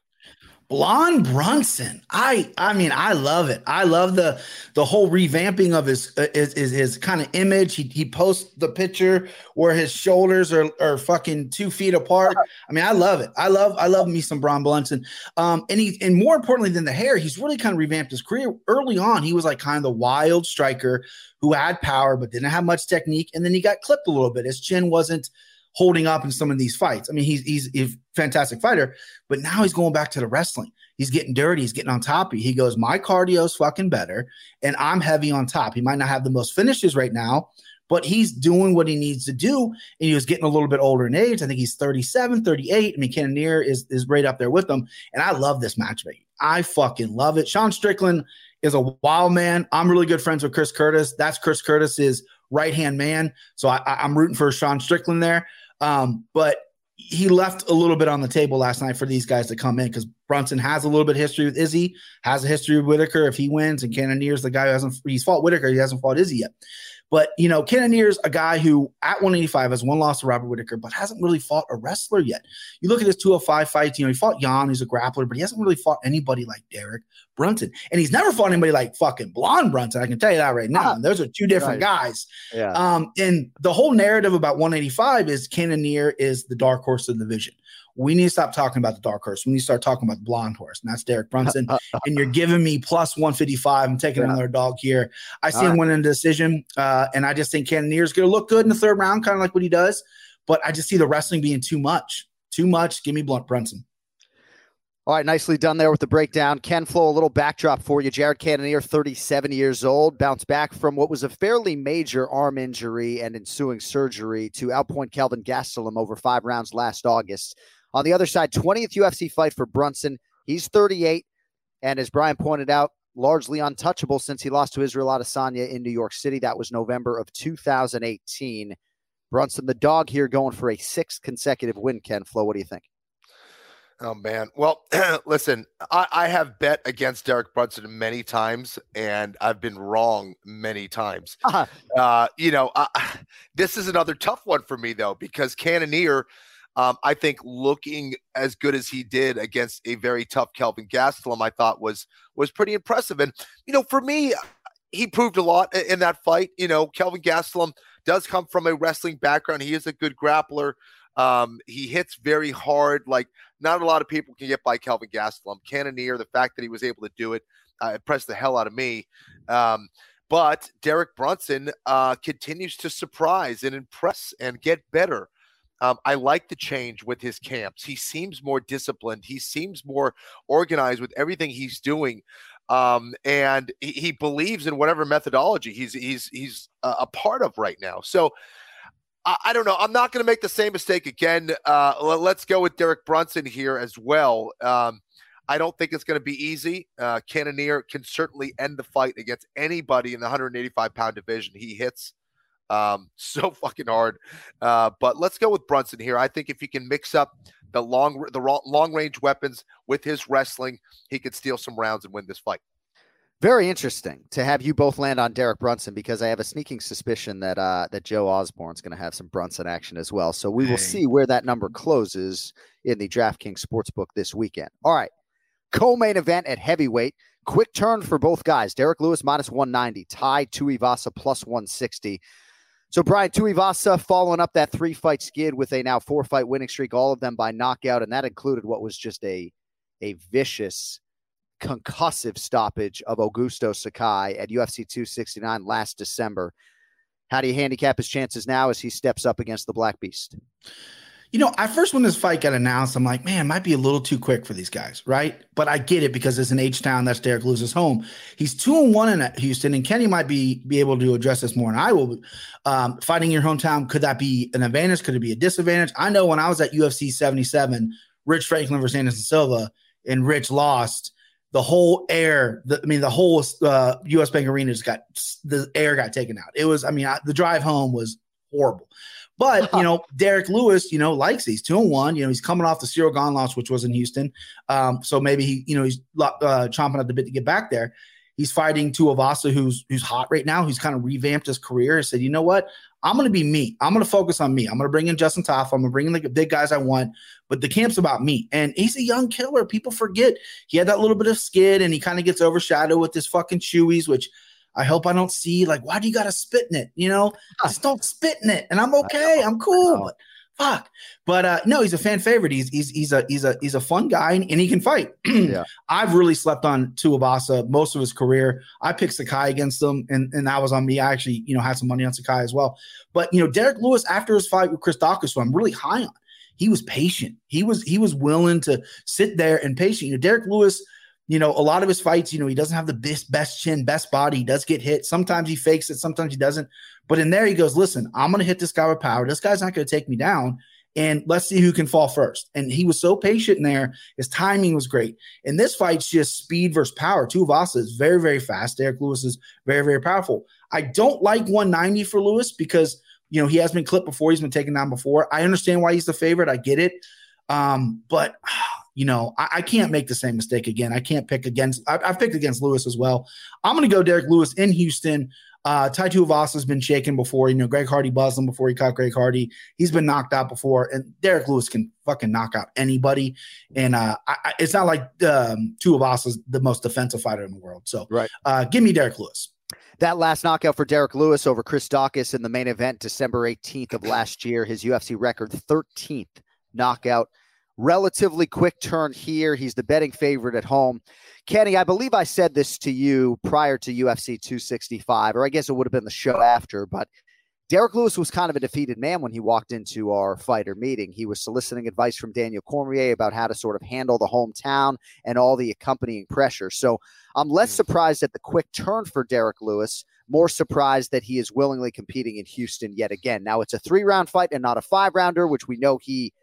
Blonde Brunson. I I mean I love it. I love the the whole revamping of his uh, his, his, his kind of image. He he posts the picture where his shoulders are are fucking two feet apart. I mean I love it. I love I love me some Braun Brunson. Um and he and more importantly than the hair, he's really kind of revamped his career. Early on, he was like kind of the wild striker who had power but didn't have much technique, and then he got clipped a little bit. His chin wasn't holding up in some of these fights. I mean, he's he's a fantastic fighter, but now he's going back to the wrestling. He's getting dirty. He's getting on top. He goes, my cardio's fucking better, and I'm heavy on top. He might not have the most finishes right now, but he's doing what he needs to do. And he was getting a little bit older in age. I think he's 37, 38. I mean, Cannonier is is right up there with them. And I love this matchmaking. I fucking love it. Sean Strickland is a wild man. I'm really good friends with Chris Curtis. That's Chris Curtis's right hand man. So I, I'm rooting for Sean Strickland there. Um, but he left a little bit on the table last night for these guys to come in because Brunson has a little bit of history with Izzy, has a history with Whittaker if he wins, and Cannonier's the guy who hasn't he's fought Whittaker, he hasn't fought Izzy yet. But you know, Cannonier's a guy who at 185 has one loss to Robert Whittaker, but hasn't really fought a wrestler yet. You look at his 205 fights, you know, he fought Jan, who's a grappler, but he hasn't really fought anybody like Derek Brunson. And he's never fought anybody like fucking Blonde Brunson. I can tell you that right now. And those are two different Right. guys. Yeah. Um, and the whole narrative about 185 is Cannonier is the dark horse of the division. We need to stop talking about the dark horse. We need to start talking about the blonde horse, and that's Derek Brunson. and you're giving me plus 155. I'm taking yeah. another dog here. I see All him right. winning the decision, uh, and I just think Cannonier's going to look good in the third round, kind of like what he does. But I just see the wrestling being too much. Too much. Give me Blunt Brunson. All right, nicely done there with the breakdown. Ken Flo, a little backdrop for you. Jared Cannonier, 37 years old, bounced back from what was a fairly major arm injury and ensuing surgery to outpoint Kelvin Gastelum over five rounds last August. On the other side, 20th UFC fight for Brunson. He's 38, and as Brian pointed out, largely untouchable since he lost to Israel Adesanya in New York City. That was November of 2018. Brunson, the dog here, going for a sixth consecutive win. Ken Flo, what do you think? Oh man. Well, listen, I, I, have bet against Derek Brunson many times, and I've been wrong many times. Uh-huh. Uh, you know, uh, this is another tough one for me though, because Cannonier, um, I think looking as good as he did against a very tough Kelvin Gastelum, I thought was was pretty impressive. And you know, for me, he proved a lot in that fight. You know, Kelvin Gastelum does come from a wrestling background. He is a good grappler. Um, he hits very hard. Like not a lot of people can get by Kelvin Gastelum. Cannonier, the fact that he was able to do it, uh, impressed the hell out of me. Um, but Derek Brunson uh, continues to surprise and impress and get better. Um, I like the change with his camps. He seems more disciplined. He seems more organized with everything he's doing, um, and he, he, believes in whatever methodology he's he's he's uh, a part of right now. So I, I don't know. I'm not going to make the same mistake again. Uh, let, us go with Derek Brunson here as well. Um, I don't think it's going to be easy. Uh, Cannonier can certainly end the fight against anybody in the 185 pound division. He hits um, so fucking hard. Uh, but let's go with Brunson here. I think if he can mix up the long the long range weapons with his wrestling, he could steal some rounds and win this fight. Very interesting to have you both land on Derek Brunson because I have a sneaking suspicion that uh, that Joe Osborne's going to have some Brunson action as well. So we will see where that number closes in the DraftKings Sportsbook this weekend. All right, co-main event at heavyweight. Quick turn for both guys. Derrick Lewis minus 190, Tai Tuivasa plus 160. So Brian Tuivasa following up that three fight skid with a now four fight winning streak, all of them by knockout, and that included what was just a a vicious concussive stoppage of Augusto Sakai at UFC 269 last December. How do you handicap his chances now as he steps up against the Black Beast? You know, I first when this fight got announced, I'm like, man, might be a little too quick for these guys, right? But I get it because it's an H town. That's Derrick Lewis's home. He's two and one in Houston, and Kenny might be be able to address this more. And I will. Um, fighting your hometown could that be an advantage? Could it be a disadvantage? I know when I was at UFC 77, Rich Franklin versus Anderson Silva, and Rich lost the whole air, the, I mean, the whole uh, U.S. Bank Arena just got the air got taken out. It was, I mean, I, the drive home was horrible. But you know, Derrick Lewis, you know, likes these two and one. You know, he's coming off the Ciryl Gane loss, which was in Houston. Um, so maybe he, you know, he's uh, chomping at the bit to get back there. He's fighting Tuivasa, who's who's hot right now. He's kind of revamped his career. He said, you know what? I'm going to be me. I'm going to focus on me. I'm going to bring in Justin Tafa. I'm going to bring in the big guys I want. But the camp's about me. And he's a young killer. People forget he had that little bit of skid and he kind of gets overshadowed with his fucking shoeys, which I hope I don't see. Like, why do you got to spit in it? You know, just don't spit in it. And I'm okay. I'm cool. But fuck. But uh, no, he's a fan favorite. He's he's he's a he's a he's a fun guy and, and he can fight. yeah. I've really slept on Tuivasa most of his career. I picked Sakai against him, and, and that was on me. I actually, you know, had some money on Sakai as well. But you know, Derrick Lewis after his fight with Chris Daukaus, who I'm really high on, he was patient. He was he was willing to sit there and patient. You know, Derrick Lewis you know, a lot of his fights, you know, he doesn't have the best, best chin, best body. He does get hit. Sometimes he fakes it, sometimes he doesn't. But in there, he goes, listen, I'm going to hit this guy with power. This guy's not going to take me down. And let's see who can fall first. And he was so patient in there. His timing was great. And this fight's just speed versus power. Tuivasa is very, very fast. Derrick Lewis is very, very powerful. I don't like 190 for Lewis because, you know, he has been clipped before. He's been taken down before. I understand why he's the favorite. I get it. Um, but you know, I, I, can't make the same mistake again. I can't pick against. I, have picked against Lewis as well. I'm going to go Derrick Lewis in Houston. Uh, Tai Tuivasa has been shaken before. You know, Greg Hardy buzzed him before he caught Greg Hardy. He's been knocked out before, and Derrick Lewis can fucking knock out anybody. And uh, I, it's not like um, Tuivasa's the most defensive fighter in the world. So, right, uh, give me Derrick Lewis. That last knockout for Derrick Lewis over Chris Daukaus in the main event, December 18th of last year. His UFC record, 13th knockout Relatively quick turn here. He's the betting favorite at home. Kenny, I believe I said this to you prior to UFC 265, or I guess it would have been the show after, but Derrick Lewis was kind of a defeated man when he walked into our fighter meeting. He was soliciting advice from Daniel Cormier about how to sort of handle the hometown and all the accompanying pressure. So I'm less Hmm. surprised at the quick turn for Derrick Lewis, more surprised that he is willingly competing in Houston yet again. Now it's a three round fight and not a five rounder, which we know he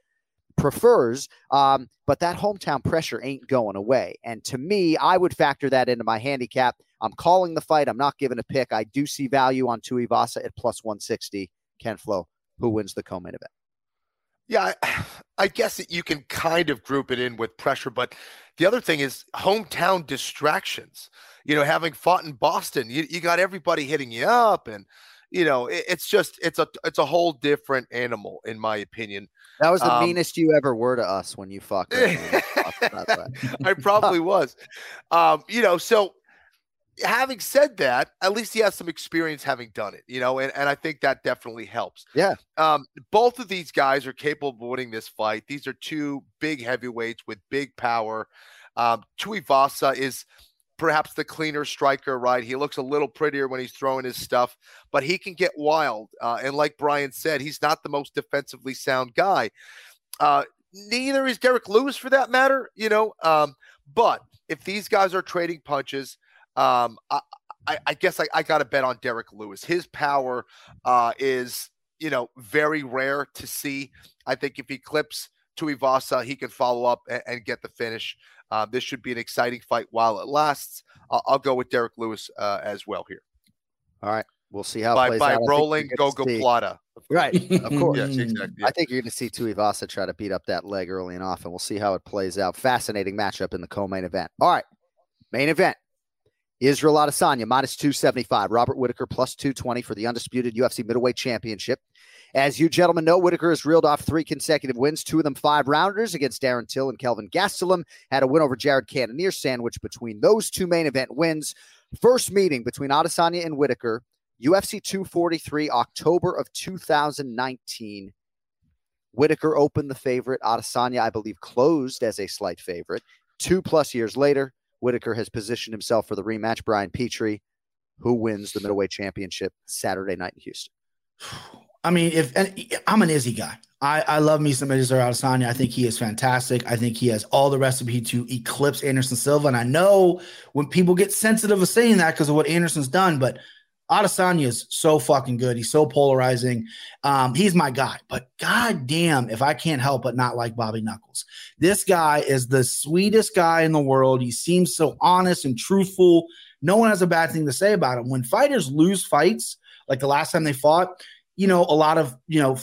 prefers. Um, but that hometown pressure ain't going away. And to me, I would factor that into my handicap. I'm calling the fight. I'm not giving a pick. I do see value on Tuivasa at plus 160. Ken Flo, who wins the co-main event? Yeah, I, I guess that you can kind of group it in with pressure, but the other thing is hometown distractions. You know, having fought in Boston, you, you got everybody hitting you up, and you know, it, it's just it's a it's a whole different animal, in my opinion. That was the Um, meanest you ever were to us when you fucked. I probably was. Um, you know, so having said that, at least he has some experience having done it, you know, and, and I think that definitely helps. Yeah. Um, both of these guys are capable of winning this fight. These are two big heavyweights with big power. Um, Tuivasa is perhaps the cleaner striker, right? He looks a little prettier when he's throwing his stuff, but he can get wild. Uh, and like Brian said, he's not the most defensively sound guy. Uh, neither is Derrick Lewis for that matter, you know. Um, but if these guys are trading punches, um, I, I, I guess I, I got to bet on Derrick Lewis. His power uh, is, you know, very rare to see. I think if he clips Tuivasa, he can follow up and, and get the finish. Uh, this should be an exciting fight while it lasts. I'll, I'll go with Derrick Lewis uh, as well here. All right. We'll see how it By, plays by out. Rolling Gogoplata. Right. Of course. Yes, exactly. I think you're going to see Tuivasa try to beat up that leg early and often. We'll see how it plays out. Fascinating matchup in the co-main event. All right, main event. Israel Adesanya minus 275. Robert Whittaker plus 220 for the undisputed UFC middleweight championship. As you gentlemen know, Whittaker has reeled off three consecutive wins, two of them five rounders against Darren Till and Kelvin Gastelum. Had a win over Jared Cannonier sandwich between those two main event wins. First meeting between Adesanya and Whittaker, UFC 243, October of 2019. Whittaker opened the favorite. Adesanya, I believe, closed as a slight favorite. Two plus years later, Whittaker has positioned himself for the rematch. Brian Petrie, who wins the middleweight championship Saturday night in Houston. I mean, if I'm an Izzy guy. I, I love me some Israel Adesanya. I think he is fantastic. I think he has all the recipe to eclipse Anderson Silva. And I know when people get sensitive of saying that because of what Anderson's done, but Adesanya is so fucking good. He's so polarizing. Um, he's my guy. But god damn, if I can't help but not like Bobby Knuckles. This guy is the sweetest guy in the world. He seems so honest and truthful. No one has a bad thing to say about him. When fighters lose fights, like the last time they fought, you know, a lot of, you know,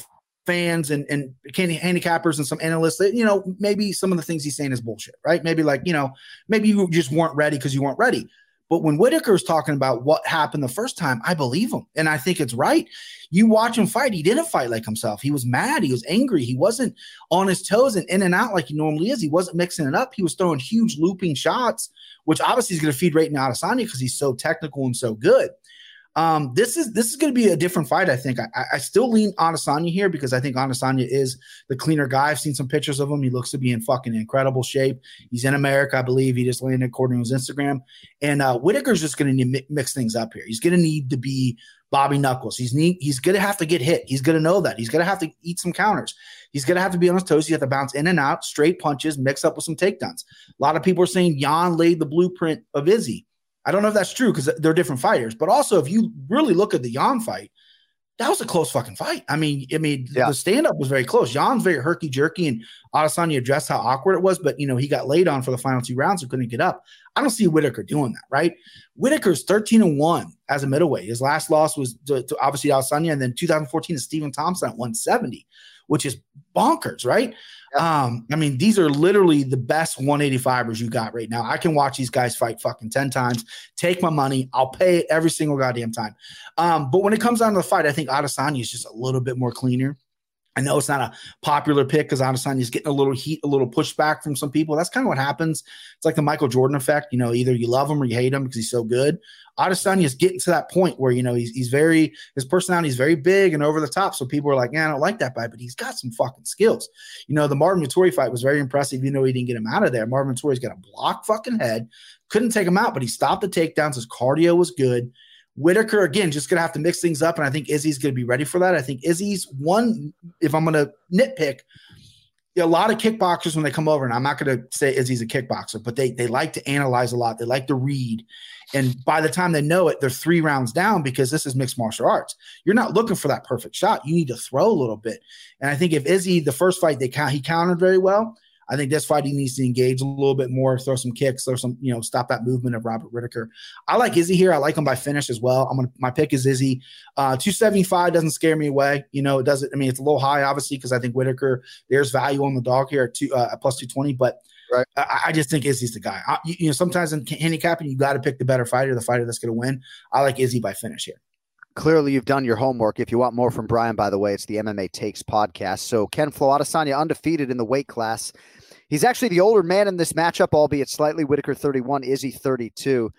fans and, and handicappers and some analysts that, you know, maybe some of the things he's saying is bullshit, right? Maybe like, you know, maybe you just weren't ready because you weren't ready. But when Whittaker's talking about what happened the first time, I believe him. And I think it's right. You watch him fight, he didn't fight like himself. He was mad. He was angry. He wasn't on his toes and in and out like he normally is. He wasn't mixing it up. He was throwing huge looping shots, which obviously is going to feed right now Adesanya because he's so technical and so good. Um, this is this is going to be a different fight. I think I, I still lean Adesanya here because I think Adesanya is the cleaner guy. I've seen some pictures of him. He looks to be in fucking incredible shape. He's in America, I believe. He just landed according to his Instagram. And uh, Whittaker's just going to need mix things up here. He's going to need to be Bobby Knuckles. He's need, he's going to have to get hit. He's going to know that. He's going to have to eat some counters. He's going to have to be on his toes. He has to bounce in and out, straight punches, mix up with some takedowns. A lot of people are saying Jan laid the blueprint of Izzy. I don't know if that's true because they're different fighters. But also, if you really look at the Jan fight, that was a close fucking fight. I mean, I mean, Yeah. the stand up was very close. Jan's very herky jerky, and Adesanya addressed how awkward it was. But you know, he got laid on for the final two rounds and couldn't get up. I don't see Whittaker doing that, right? Whittaker's thirteen and one as a middleweight. His last loss was to, to obviously Adesanya, and then 2014 to Stephen Thompson at 170, which is bonkers, right? Um, I mean, these are literally the best 185ers you got right now. I can watch these guys fight fucking 10 times, take my money, I'll pay it every single goddamn time. Um, but when it comes down to the fight, I think Adesanya is just a little bit more cleaner. I know it's not a popular pick because Adesanya's getting a little heat, a little pushback from some people. That's kind of what happens. It's like the Michael Jordan effect. You know, either you love him or you hate him because he's so good. Adesanya's getting to that point where, you know, he's, he's very, his personality is very big and over the top. So people are like, yeah, I don't like that guy, but he's got some fucking skills. You know, the Marvin Vettori fight was very impressive, You know, he didn't get him out of there. Marvin Vettori's got a block fucking head, couldn't take him out, but he stopped the takedowns. His cardio was good. Whittaker again, just gonna have to mix things up, and I think Izzy's gonna be ready for that. I think Izzy's one. If I'm gonna nitpick, a lot of kickboxers when they come over, and I'm not gonna say Izzy's a kickboxer, but they they like to analyze a lot. They like to read, and by the time they know it, they're three rounds down because this is mixed martial arts. You're not looking for that perfect shot. You need to throw a little bit, and I think if Izzy the first fight they count he countered very well. I think this fight he needs to engage a little bit more, throw some kicks, throw some, you know, stop that movement of Robert Whittaker. I like Izzy here. I like him by finish as well. I'm gonna my pick is Izzy. Uh, 275 doesn't scare me away. You know, it doesn't. I mean, it's a little high, obviously, because I think Whittaker there's value on the dog here at two uh, at plus 220, but. Right. I, I, just think Izzy's the guy. I, you, you know, sometimes in handicapping, you got to pick the better fighter, the fighter that's going to win. I like Izzy by finish here clearly you've done your homework. If you want more from Brian, by the way, it's the MMA Takes podcast. So Ken Flo Adesanya undefeated in the weight class. He's actually the older man in this matchup, albeit slightly. Whittaker 31, Izzy 32.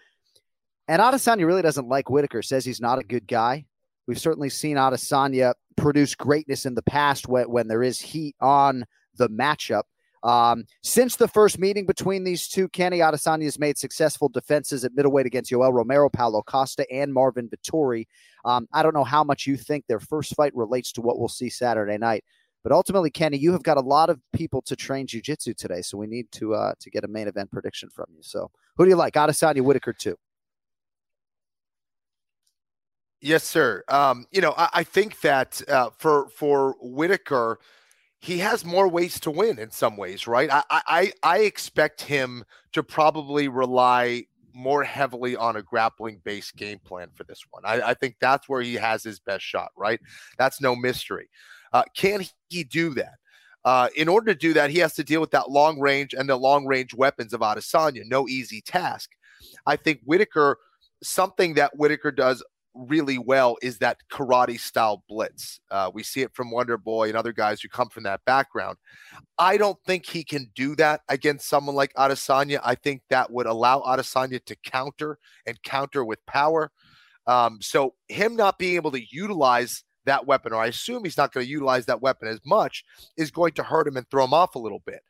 And Adesanya really doesn't like Whittaker, says he's not a good guy. We've certainly seen Adesanya produce greatness in the past when, when there is heat on the matchup. Um, since the first meeting between these two, Kenny Adesanya has made successful defenses at middleweight against Yoel Romero, Paulo Costa, and Marvin Vettori. Um, I don't know how much you think their first fight relates to what we'll see Saturday night, but ultimately, Kenny, you have got a lot of people to train jujitsu today, so we need to uh, to get a main event prediction from you. So, who do you like? Adesanya, Whittaker, too. Yes, sir. Um, you know, I, I think that uh, for for Whittaker, he has more ways to win in some ways, right? I I, I expect him to probably rely more heavily on a grappling based game plan for this one. I, I think that's where he has his best shot, right? That's no mystery. Uh, can he do that? Uh, in order to do that, he has to deal with that long range and the long range weapons of Adesanya. No easy task. I think Whittaker, something that Whittaker does really well is that karate style blitz. Uh, we see it from Wonder Boy and other guys who come from that background. I don't think he can do that against someone like Adesanya. I think that would allow Adesanya to counter and counter with power. Um, so him not being able to utilize that weapon, or I assume he's not going to utilize that weapon as much, is going to hurt him and throw him off a little bit.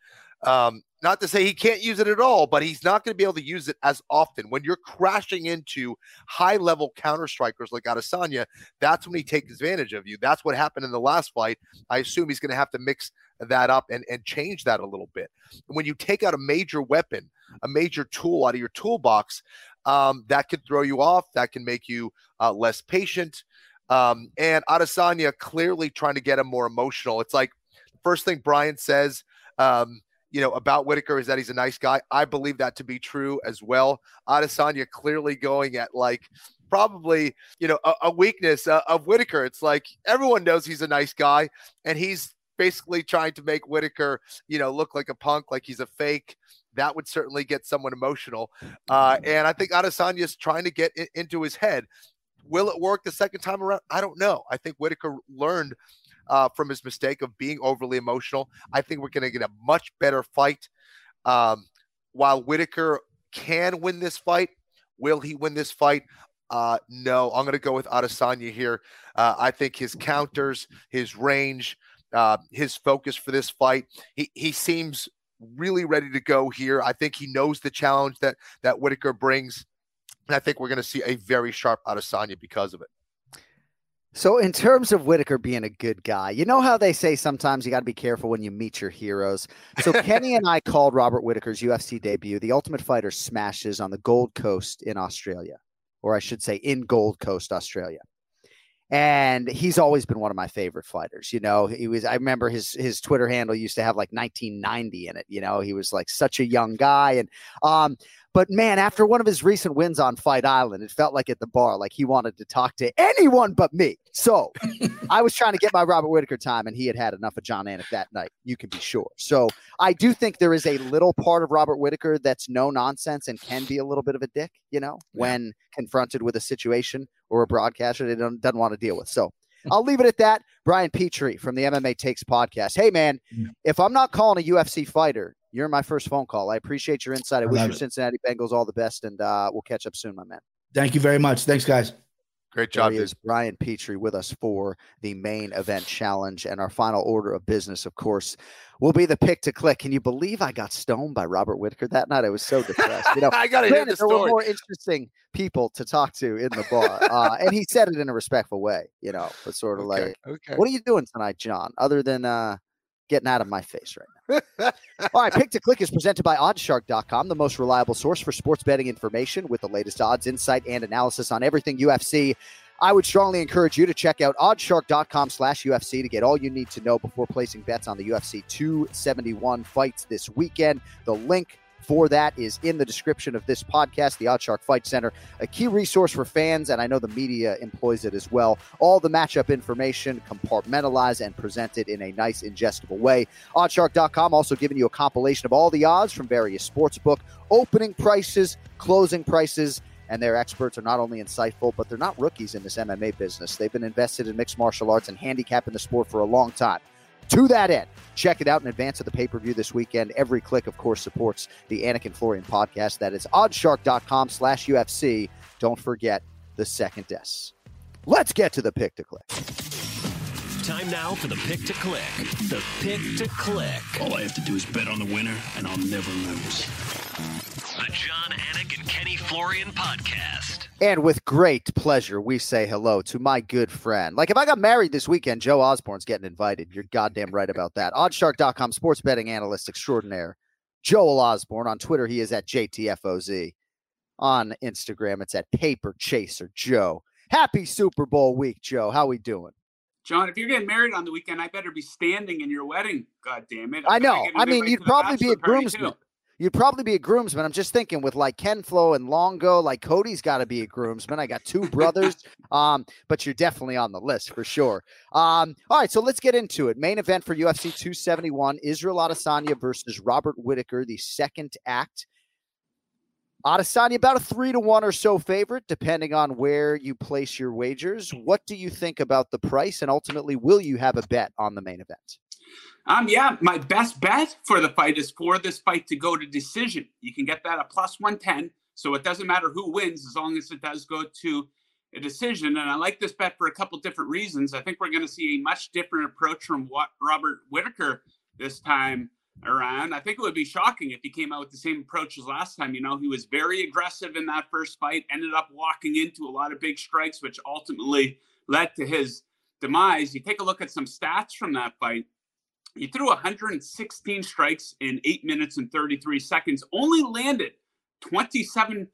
Um, not to say he can't use it at all, but he's not going to be able to use it as often. When you're crashing into high level counter strikers like Adesanya, that's when he takes advantage of you. That's what happened in the last fight. I assume he's going to have to mix that up and, and change that a little bit. When you take out a major weapon, a major tool out of your toolbox, um, that could throw you off. That can make you uh, less patient. Um, and Adesanya clearly trying to get him more emotional. It's like first thing Brian says, um, you know, about Whittaker is that he's a nice guy. I believe that to be true as well. Adesanya clearly going at like probably, you know, a, a weakness uh, of Whittaker. It's like everyone knows he's a nice guy, and he's basically trying to make Whittaker, you know, look like a punk, like he's a fake. That would certainly get someone emotional. Uh, and I think Adesanya is trying to get into his head. Will it work the second time around? I don't know. I think Whittaker learned uh, from his mistake of being overly emotional. I think we're going to get a much better fight. Um, while Whittaker can win this fight, will he win this fight? Uh, no, I'm going to go with Adesanya here. Uh, I think his counters, his range, uh, his focus for this fight, he he seems really ready to go here. I think he knows the challenge that that Whittaker brings. And I think we're going to see a very sharp Adesanya because of it. So, in terms of Whittaker being a good guy, you know how they say sometimes you got to be careful when you meet your heroes. So, Kenny and I called Robert Whittaker's UFC debut, The Ultimate Fighter Smashes, on the Gold Coast in Australia, or I should say, in Gold Coast, Australia and he's always been one of my favorite fighters. You know, he was. I remember his his Twitter handle used to have like 1990 in it. You know, he was like such a young guy, and um, but man, after one of his recent wins on Fight Island, it felt like at the bar, like he wanted to talk to anyone but me. So I was trying to get my Robert Whittaker time, and he had had enough of Jon Anik that night. You can be sure. So I do think there is a little part of Robert Whittaker that's no nonsense and can be a little bit of a dick, you know, yeah. when confronted with a situation or a broadcaster they don't, doesn't want to deal with. So I'll leave it at that. Brian Petrie from the MMA Takes podcast. Hey, man, if I'm not calling a UFC fighter, you're my first phone call. I appreciate your insight. I, I wish your. Cincinnati Bengals all the best, and uh, we'll catch up soon, my man. Thank you very much. Thanks, guys. Great job, he dude. is, Brian Petrie, with us for the main event challenge. And our final order of business, of course, will be the pick to click. Can you believe I got stoned by Robert Whittaker that night? I was so depressed. You know, I gotta hear granted, the there were more interesting people to talk to in the bar, uh, and he said it in a respectful way. You know, but sort of Okay, like, okay. "What are you doing tonight, Jon? Other than uh, getting out of my face right now." All right, Pick to Click is presented by OddsShark.com, the most reliable source for sports betting information with the latest odds, insight, and analysis on everything UFC. I would strongly encourage you to check out oddsshark.com slash UFC to get all you need to know before placing bets on the UFC 271 fights this weekend. The link for that is in the description of this podcast, the OddsShark Fight Center, a key resource for fans, and I know the media employs it as well. All the matchup information compartmentalized and presented in a nice, ingestible way. OddsShark.com also giving you a compilation of all the odds from various sports book opening prices, closing prices, and their experts are not only insightful, but they're not rookies in this MMA business. They've been invested in mixed martial arts and handicapping the sport for a long time. To that end, check it out in advance of the pay per view this weekend. Every click, of course, supports the Anik Florian podcast. That is oddsshark.com slash UFC. Don't forget the second S. Let's get to the pick to click. Time now for the pick to click. The pick to click. All I have to do is bet on the winner, and I'll never lose. The Jon Anik and Kenny Florian podcast. And with great pleasure, we say hello to my good friend. Like if I got married this weekend, Joe Osborne's getting invited. You're goddamn right about that. OddsShark.com sports betting analyst extraordinaire, Joel Osborne. On Twitter, he is at JTFOZ. On Instagram, it's at Paper Chaser Joe. Happy Super Bowl week, Joe. How we doing? John, if you're getting married on the weekend, I better be standing in your wedding. God damn it! I better know. I mean, you'd probably be a bachelor party, groomsman. You'd probably be a groomsman. I'm just thinking with like Ken Flo and Longo, like Cody's got to be a groomsman. I got two brothers, um, but you're definitely on the list for sure. Um, all right, so let's get into it. Main event for UFC 271: Israel Adesanya versus Robert Whittaker, the second act. Adesanya about a three to one or so favorite, depending on where you place your wagers. What do you think about the price, and ultimately, will you have a bet on the main event? Um, yeah, my best bet for the fight is for this fight to go to decision. You can get that at plus 110. So it doesn't matter who wins as long as it does go to a decision. And I like this bet for a couple different reasons. I think we're going to see a much different approach from what Robert Whittaker this time around. I think it would be shocking if he came out with the same approach as last time. You know, he was very aggressive in that first fight, ended up walking into a lot of big strikes, which ultimately led to his demise. You take a look at some stats from that fight. He threw 116 strikes in eight minutes and 33 seconds, only landed 27%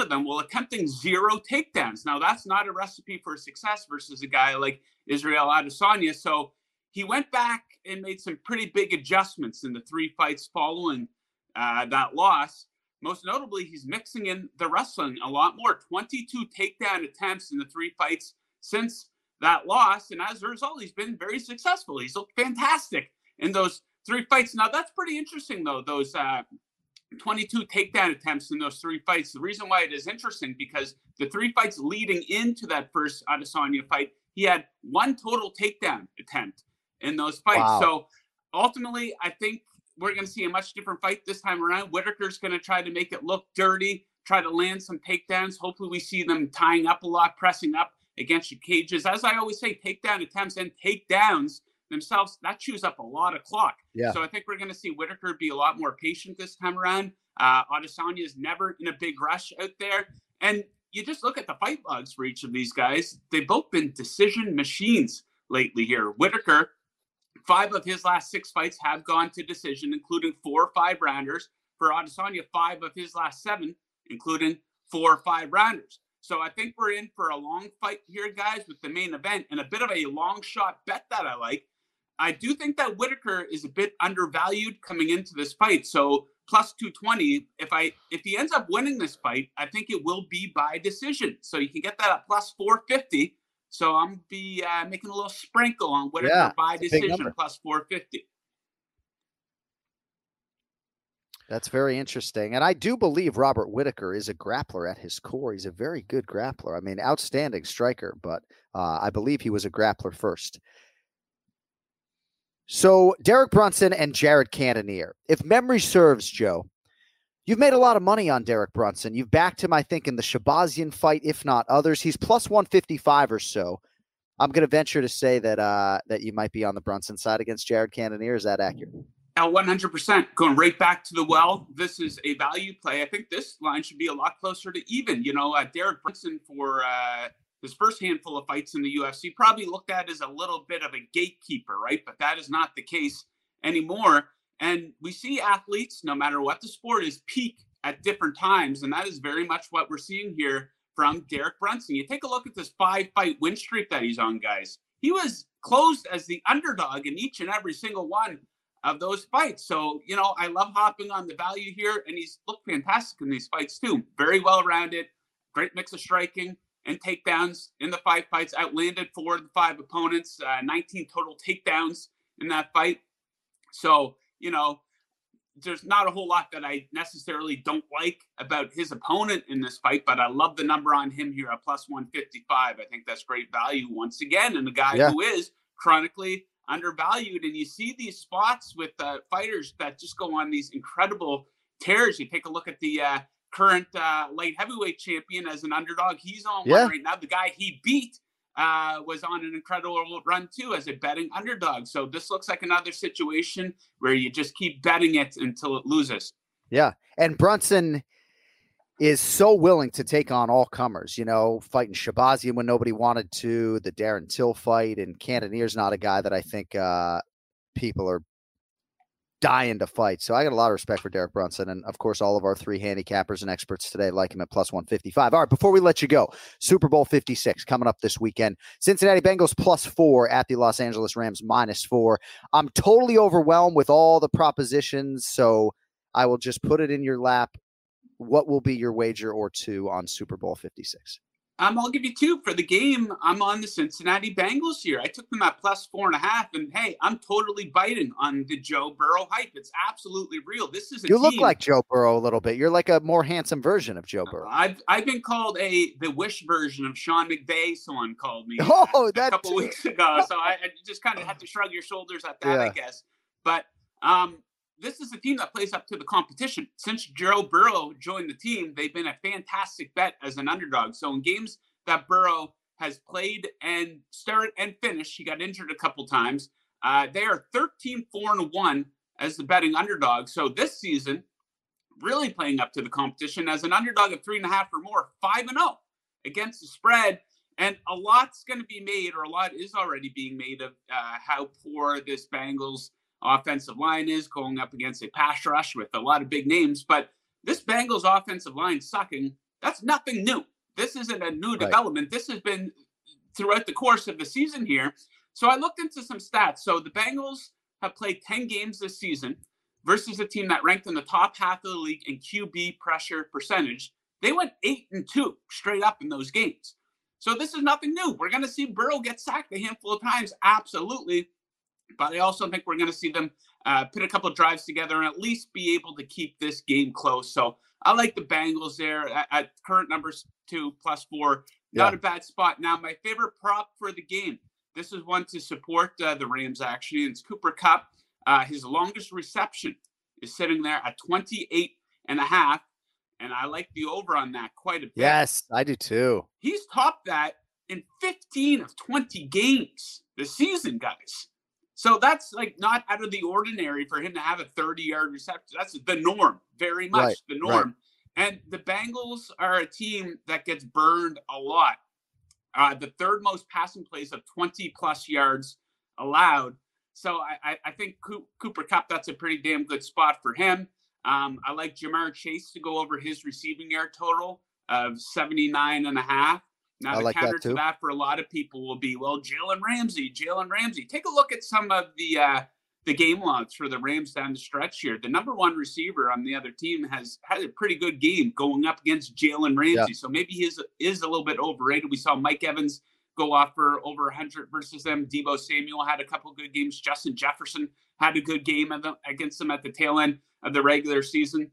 of them while attempting zero takedowns. Now, that's not a recipe for success versus a guy like Israel Adesanya. So he went back and made some pretty big adjustments in the three fights following uh, that loss. Most notably, he's mixing in the wrestling a lot more 22 takedown attempts in the three fights since that loss. And as a result, he's been very successful. He's looked fantastic in those three fights. Now, that's pretty interesting, though, those uh, 22 takedown attempts in those three fights. The reason why it is interesting because the three fights leading into that first Adesanya fight, he had one total takedown attempt in those fights. Wow. So ultimately, I think we're going to see a much different fight this time around. Whittaker's going to try to make it look dirty, try to land some takedowns. Hopefully, we see them tying up a lot, pressing up against your cages. As I always say, takedown attempts and takedowns themselves, that chews up a lot of clock. Yeah. So I think we're going to see Whittaker be a lot more patient this time around. Uh, Adesanya is never in a big rush out there. And you just look at the fight logs for each of these guys. They've both been decision machines lately here. Whittaker, five of his last six fights have gone to decision, including four or five rounders. For Adesanya, five of his last seven, including four or five rounders. So I think we're in for a long fight here, guys, with the main event and a bit of a long shot bet that I like. I do think that Whittaker is a bit undervalued coming into this fight. So plus 220. If I if he ends up winning this fight, I think it will be by decision. So you can get that at plus 450. So I'm be uh, making a little sprinkle on Whittaker Yeah, by it's a big decision plus 450. That's very interesting. And I do believe Robert Whittaker is a grappler at his core. He's a very good grappler. I mean, outstanding striker, but uh, I believe he was a grappler first. So Derek Brunson and Jared Cannonier. If memory serves, Joe, you've made a lot of money on Derek Brunson. You've backed him, I think, in the Shahbazyan fight, if not others. He's plus 155 or so. I'm going to venture to say that uh, that you might be on the Brunson side against Jared Cannonier. Is that accurate? Now, 100% going right back to the well. This is a value play. I think this line should be a lot closer to even. You know, uh, Derek Brunson for uh, his first handful of fights in the UFC probably looked at as a little bit of a gatekeeper, right? But that is not the case anymore. And we see athletes, no matter what the sport is, peak at different times. And that is very much what we're seeing here from Derek Brunson. You take a look at this five fight win streak that he's on, guys. He was closed as the underdog in each and every single one of those fights. So, you know, I love hopping on the value here, and he's looked fantastic in these fights too. Very well rounded, great mix of striking and takedowns in the five fights. Outlanded four of the five opponents, uh, 19 total takedowns in that fight. So, you know, there's not a whole lot that I necessarily don't like about his opponent in this fight, but I love the number on him here at plus 155. I think that's great value once again. And a guy yeah. who is chronically undervalued. And you see these spots with uh, fighters that just go on these incredible tears. You take a look at the uh, current uh, light heavyweight champion as an underdog. He's on yeah. one right now. The guy he beat uh, was on an incredible run too as a betting underdog. So this looks like another situation where you just keep betting it until it loses. Yeah. And Brunson is so willing to take on all comers, you know, fighting Shahbazyan when nobody wanted to, the Darren Till fight, and Cannonier's not a guy that I think uh, people are dying to fight. So I got a lot of respect for Derek Brunson. And of course, all of our three handicappers and experts today like him at plus 155. All right, before we let you go, Super Bowl 56 coming up this weekend. Cincinnati Bengals plus four at the Los Angeles Rams minus four. I'm totally overwhelmed with all the propositions. So I will just put it in your lap what will be your wager or two on Super Bowl 56? Um, I'll give you two for the game. I'm on the Cincinnati Bengals here. I took them at plus four and a half, and hey, I'm totally biting on the Joe Burrow hype. It's absolutely real. This is you team. look like Joe Burrow a little bit. You're like a more handsome version of Joe Burrow. I've I've been called a the Wish version of Sean McVay. Someone called me. Oh, that a couple too. weeks ago. So I, I, just kind of have to shrug your shoulders at that, yeah. I guess. But um, this is a team that plays up to the competition. Since Joe Burrow joined the team, they've been a fantastic bet as an underdog. So in games that Burrow has played and started and finished, he got injured a couple times. Uh, they are 13 4 and 1 as the betting underdog. So this season, really playing up to the competition as an underdog of three and a half or more, 5 and 0 against the spread. And a lot's going to be made, or a lot is already being made of uh, how poor this Bengals offensive line is going up against a pass rush with a lot of big names. But this Bengals offensive line sucking, that's nothing new. This isn't a new right. development. This has been throughout the course of the season here. So I looked into some stats. So the Bengals have played 10 games this season versus a team that ranked in the top half of the league in QB pressure percentage. They went eight and two straight up in those games. So this is nothing new. We're going to see Burrow get sacked a handful of times. Absolutely. But I also think we're going to see them uh, put a couple of drives together and at least be able to keep this game close. So I like the Bengals there at, at current numbers two plus four. Not yeah. a bad spot. Now, my favorite prop for the game. This is one to support uh, the Rams, actually. It's Cooper Kupp. Uh, his longest reception is sitting there at 28 and a half. And I like the over on that quite a bit. Yes, I do too. He's topped that in 15 of 20 games this season, guys. So that's like not out of the ordinary for him to have a 30 yard reception. That's the norm, very much right, the norm. Right. And the Bengals are a team that gets burned a lot. Uh, the third most passing plays of 20 plus yards allowed. So I, I think Cooper Kupp, that's a pretty damn good spot for him. Um, I like Ja'Marr Chase to go over his receiving yard total of 79 and a half. Now, I the like counter that to that for a lot of people will be, well, Jalen Ramsey, Jalen Ramsey. Take a look at some of the uh, the game logs for the Rams down the stretch here. The number one receiver on the other team has had a pretty good game going up against Jalen Ramsey. Yeah. So maybe he is, is a little bit overrated. We saw Mike Evans go off for over 100 versus them. Deebo Samuel had a couple good games. Justin Jefferson had a good game against them at the tail end of the regular season.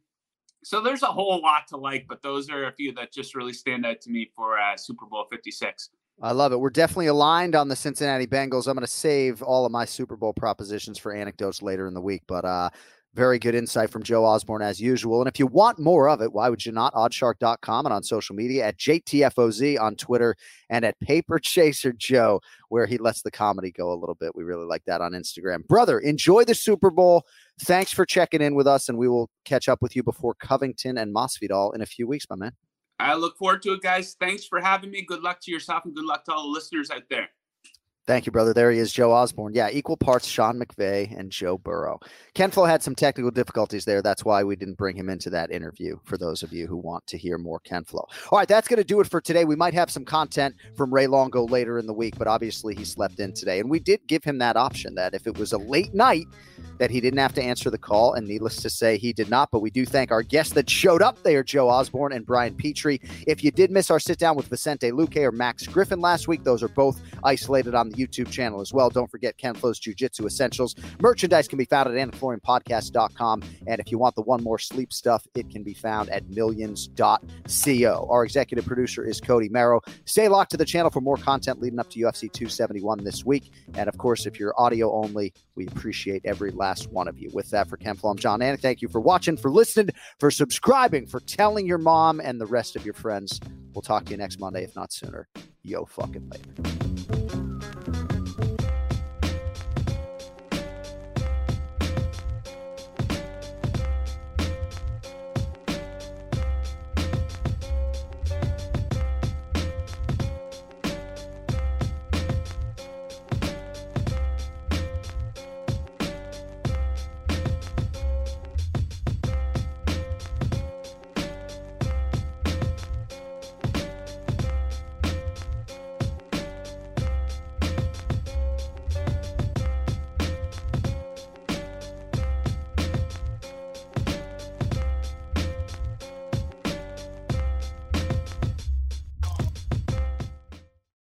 So there's a whole lot to like, but those are a few that just really stand out to me for uh, Super Bowl 56. I love it. We're definitely aligned on the Cincinnati Bengals. I'm going to save all of my Super Bowl propositions for anecdotes later in the week, but uh, very good insight from Joe Osborne as usual. And if you want more of it, why would you not? OddsShark.com and on social media at JTFOZ on Twitter and at Paper Chaser Joe, where he lets the comedy go a little bit. We really like that on Instagram. Brother, enjoy the Super Bowl. Thanks for checking in with us, and we will catch up with you before Covington and Masvidal in a few weeks, my man. I look forward to it, guys. Thanks for having me. Good luck to yourself and good luck to all the listeners out there. Thank you, brother. There he is, Joe Osborne. Yeah, equal parts Sean McVay and Joe Burrow. Ken Flo had some technical difficulties there. That's why we didn't bring him into that interview for those of you who want to hear more Ken Flo. All right, that's going to do it for today. We might have some content from Ray Longo later in the week, but obviously he slept in today. And we did give him that option that if it was a late night, that he didn't have to answer the call. And needless to say, he did not. But we do thank our guests that showed up. They are Joe Osborne and Brian Petrie. If you did miss our sit down with Vicente Luque or Max Griffin last week, those are both isolated on the YouTube channel as well. Don't forget Ken Flo's Jiu Jitsu Essentials. Merchandise can be found at anikflorianpodcast.com. And if you want the one more sleep stuff, it can be found at millions.co. Our executive producer is Cody Merrow. Stay locked to the channel for more content leading up to UFC 271 this week. And of course, if you're audio only, we appreciate every last one of you. With that, for Ken Flo, I'm Jon Anik. Thank you for watching, for listening, for subscribing, for telling your mom and the rest of your friends. We'll talk to you next Monday, if not sooner. Yo, fucking later.